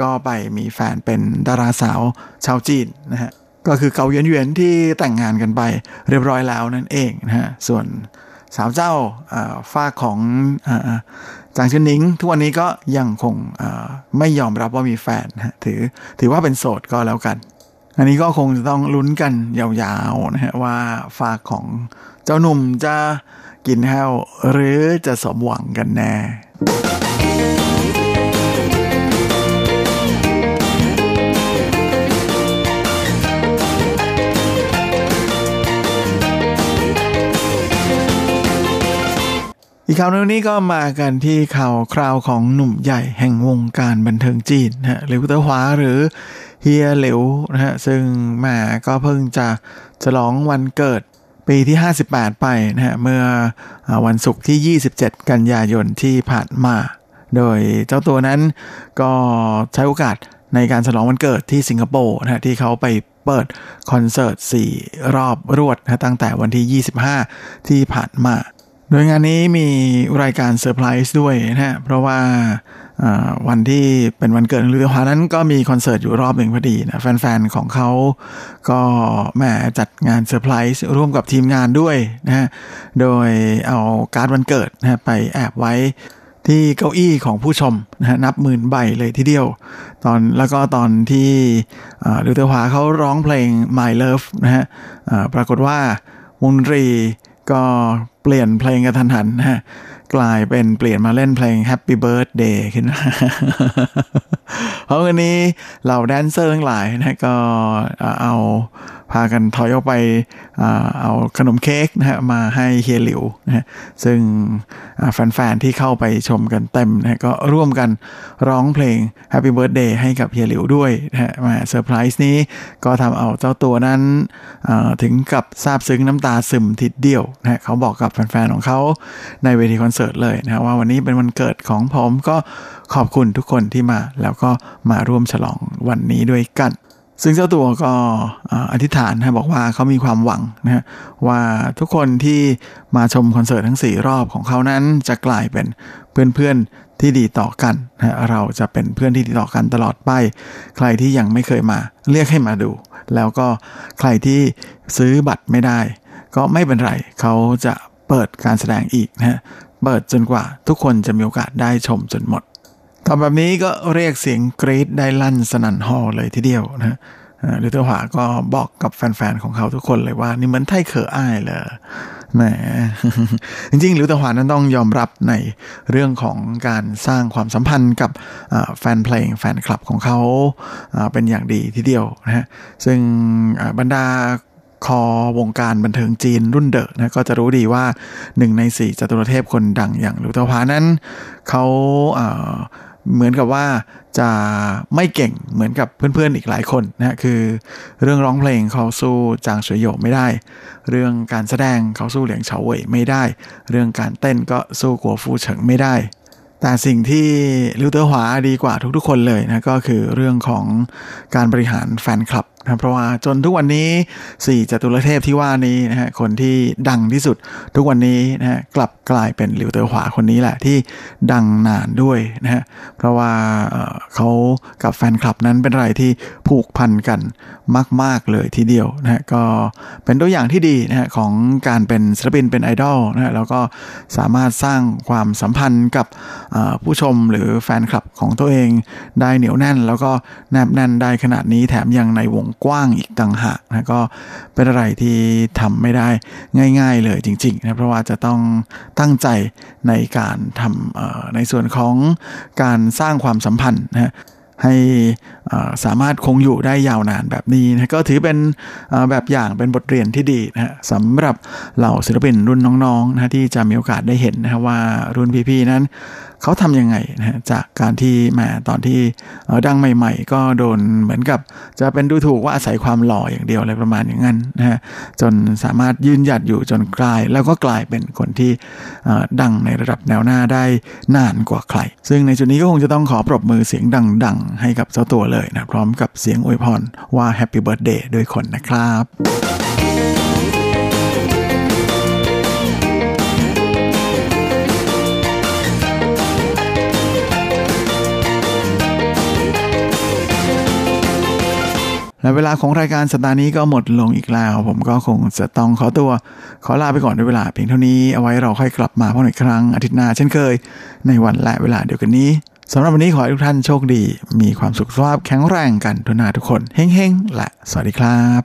ก็ไปมีแฟนเป็นดาราสาวชาวจีนนะฮะก็คือเกาเยนเยนที่แต่งงานกันไปเรียบร้อยแล้วนั่นเองนะฮะส่วนสาวเจ้าฝ้าของจางชินหนิงทุกวันนี้ก็ยังคงไม่ยอมรับว่ามีแฟนนะถือถือว่าเป็นโสดก็แล้วกัน อันนี้ก็คงจะต้องลุ้นกันยาวๆนะฮะว่าฝากของเจ้าหนุ่มจะกินแห้วหรือจะสมหวังกันแน่อีกข่าวนึงนี้ก็มากันที่ข่าวคราวของหนุ่มใหญ่แห่งวงการบันเทิงจีนนะหรือเตอร์หวาหรือ เฮียหลิวนะฮะซึ่งแหมก็เพิ่งจะฉลองวันเกิดปีที่ 58 ไปนะฮะเมื่อวันศุกร์ที่ 27 กันยายนที่ผ่านมา โดยเจ้าตัวนั้นก็ใช้โอกาสในการฉลองวันเกิดที่สิงคโปร์นะฮะที่เขาไปเปิดคอนเสิร์ต 4 รอบรวดนะตั้งแต่วันที่ 25 ที่ผ่านมา โดยงานนี้มีรายการเซอร์ไพรส์ด้วยนะฮะเพราะว่า วันที่เป็นวันเกิดของหลิวเต๋อหัวนั้นก็มีคอนเสิร์ตอยู่รอบหนึ่งพอดีนะแฟนๆ ของเขาก็แหมจัดงานเซอร์ไพรส์ร่วมกับทีมงานด้วยนะฮะโดยเอาการ์ดวันเกิดนะไปแอบไว้ที่เก้าอี้ของผู้ชมนะฮะนับหมื่นใบเลยทีเดียว ตอนแล้วก็ตอนที่หลิวเต๋อหัวเขาร้องเพลง My Love นะฮะปรากฏว่าวงดนตรีก็เปลี่ยนเพลงกระทันหันนะฮะ กลายเป็นเปลี่ยนมาเล่นเพลง Happy Birthday ขึ้นมา เพราะวันนี้เหล่าแดนเซอร์ทั้งหลายนะก็เอาพากันถอยออกไปเอาขนมเค้กนะฮะมาให้เฮียหลิวนะฮะซึ่งแฟนๆที่เข้าไปชมกันเต็มนะก็ร่วมกันร้องเพลง Happy Birthday ให้กับเฮียหลิวด้วยนะฮะมาเซอร์ไพรส์นี้ก็ทำเอาเจ้าตัวนั้นถึงกับซาบซึ้งน้ำตาซึมทีเดียวนะฮะเขาบอกกับแฟนๆของเขาในเวทีคอนเสิร์ตเลยนะฮะว่าวันนี้เป็นวันเกิดของผมก็ขอบคุณทุกคนที่มาแล้วก็มาร่วมฉลองวันนี้ด้วยกัน ซึ่งเจ้าตัวก็อธิษฐานนะบอกว่าเขามีความหวังนะว่าทุกคนที่มาชมคอนเสิร์ตทั้ง 4 รอบของเขานั้นจะกลายเป็นเพื่อนๆที่ดีต่อกันนะเราจะเป็นเพื่อนที่ดีต่อกันตลอดไป ใครที่ยังไม่เคยมาเรียกให้มาดู แล้วก็ใครที่ซื้อบัตรไม่ได้ ก็ไม่เป็นไรเขาจะเปิดการแสดงอีกนะเปิดจนกว่าทุกคนจะมีโอกาสได้ชมจนหมดำแบบนี้ก็เรียกเสียงกรี๊ดได้ลั่นสนั่นฮอลเลยทีเดียวนะฮะลิตเติ้ลหวาก็บอกกับแฟนๆ ของเขาทุกคนเลยว่า นี่เหมือนไทเคออ้ายเลยแหมจริงๆลิตเติ้ลหวานั้นต้องยอมรับในเรื่องของการสร้างความสัมพันธ์กับแฟนเพลงแฟนคลับของเขาเป็นอย่างดีทีเดียวนะฮะซึ่งบรรดาคอวงการบันเทิงจีนรุ่นเดอะนะก็จะรู้ดีว่าหนึ่งในสี่จตุรเทพคนดังอย่างลิวเตาพานั้นเขาเเหมือนกับว่าจะไม่เก่งเหมือนกับเพื่อนๆอีกหลายคนนะคือ เรื่องร้องเพลงเขาสู้จางเฉวยโยไม่ได้ เรื่องการแสดงเขาสู้เหลียงเฉาเว่ยไม่ได้ เรื่องการเต้นก็สู้กัวฟูเฉิงไม่ได้ แต่สิ่งที่ลิวเตอร์หวาดีกว่าทุกๆคนเลยนะก็คือเรื่องของการบริหารแฟนคลับ นะเพราะว่าจนทุกวันนี้สี่จตุรเทพที่ว่านี้นะฮะคนที่ดังที่สุดทุกวันนี้นะฮะกลับกลายเป็นหลิวเตอหวาคนนี้แหละที่ดังนานด้วยนะฮะเพราะว่าเขากับแฟนคลับนั้นเป็นอะไรที่ผูกพันกันมาก ๆ เลยทีเดียวนะฮะก็เป็นตัวอย่างที่ดีนะฮะของการเป็นศิลปินเป็นไอดอลนะฮะแล้วก็สามารถสร้างความสัมพันธ์กับผู้ชมหรือแฟนคลับของตัวเองได้เหนียวแน่น แล้วก็แนบแน่นได้ขนาดนี้แถมยังในวงกว้างอีกต่างหากนะก็เป็นอะไรที่ทำไม่ได้ง่าย ๆ เลยจริงๆนะเพราะว่าจะต้องตั้งใจในการทำในส่วนของการสร้างความสัมพันธ์นะให้สามารถคงอยู่ได้ยาวนานแบบนี้นะก็ถือเป็นแบบอย่างเป็นบทเรียนที่ดีนะสำหรับเหล่าศิลปินรุ่นน้องๆนะที่จะมีโอกาสได้เห็นนะว่ารุ่นพี่ๆนั้น เขาทำยังไงนะฮะจากการที่แมาตอนที่ดังใหม่ ๆ ก็โดนเหมือนกับจะเป็นดูถูกว่าอาศัยความหล่ออย่างเดียวอะไรประมาณอย่างนั้นนะฮะจนสามารถยืนหยัดอยู่จนกลาย แล้วก็กลายเป็นคนที่ดังในระดับแนวหน้าได้นานกว่าใคร ซึ่งในจุดนี้ก็คงจะต้องขอปรบมือเสียงดังๆ ให้กับเจ้าตัวเลยนะพร้อมกับเสียงอวยพรว่าแฮปปี้เบิร์ดเดย์ด้วยคนนะครับ และเวลาของรายการสัปดาห์นี้ก็หมดลงอีกแล้ว ผมก็คงจะต้องขอตัว ขอลาไปก่อนด้วยเวลาเพียงเท่านี้เอาไว้เราค่อยกลับมาพบกันอีกครั้งอาทิตย์หน้าเช่นเคย ในวันและเวลาเดียวกันนี้สำหรับวันนี้ขอให้ทุกท่านโชคดี มีความสุขสุขภาพแข็งแรงกันทุกนาทุกคนเฮ้งๆ และสวัสดีครับ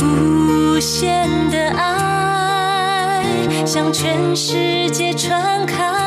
无限的爱向全世界传开，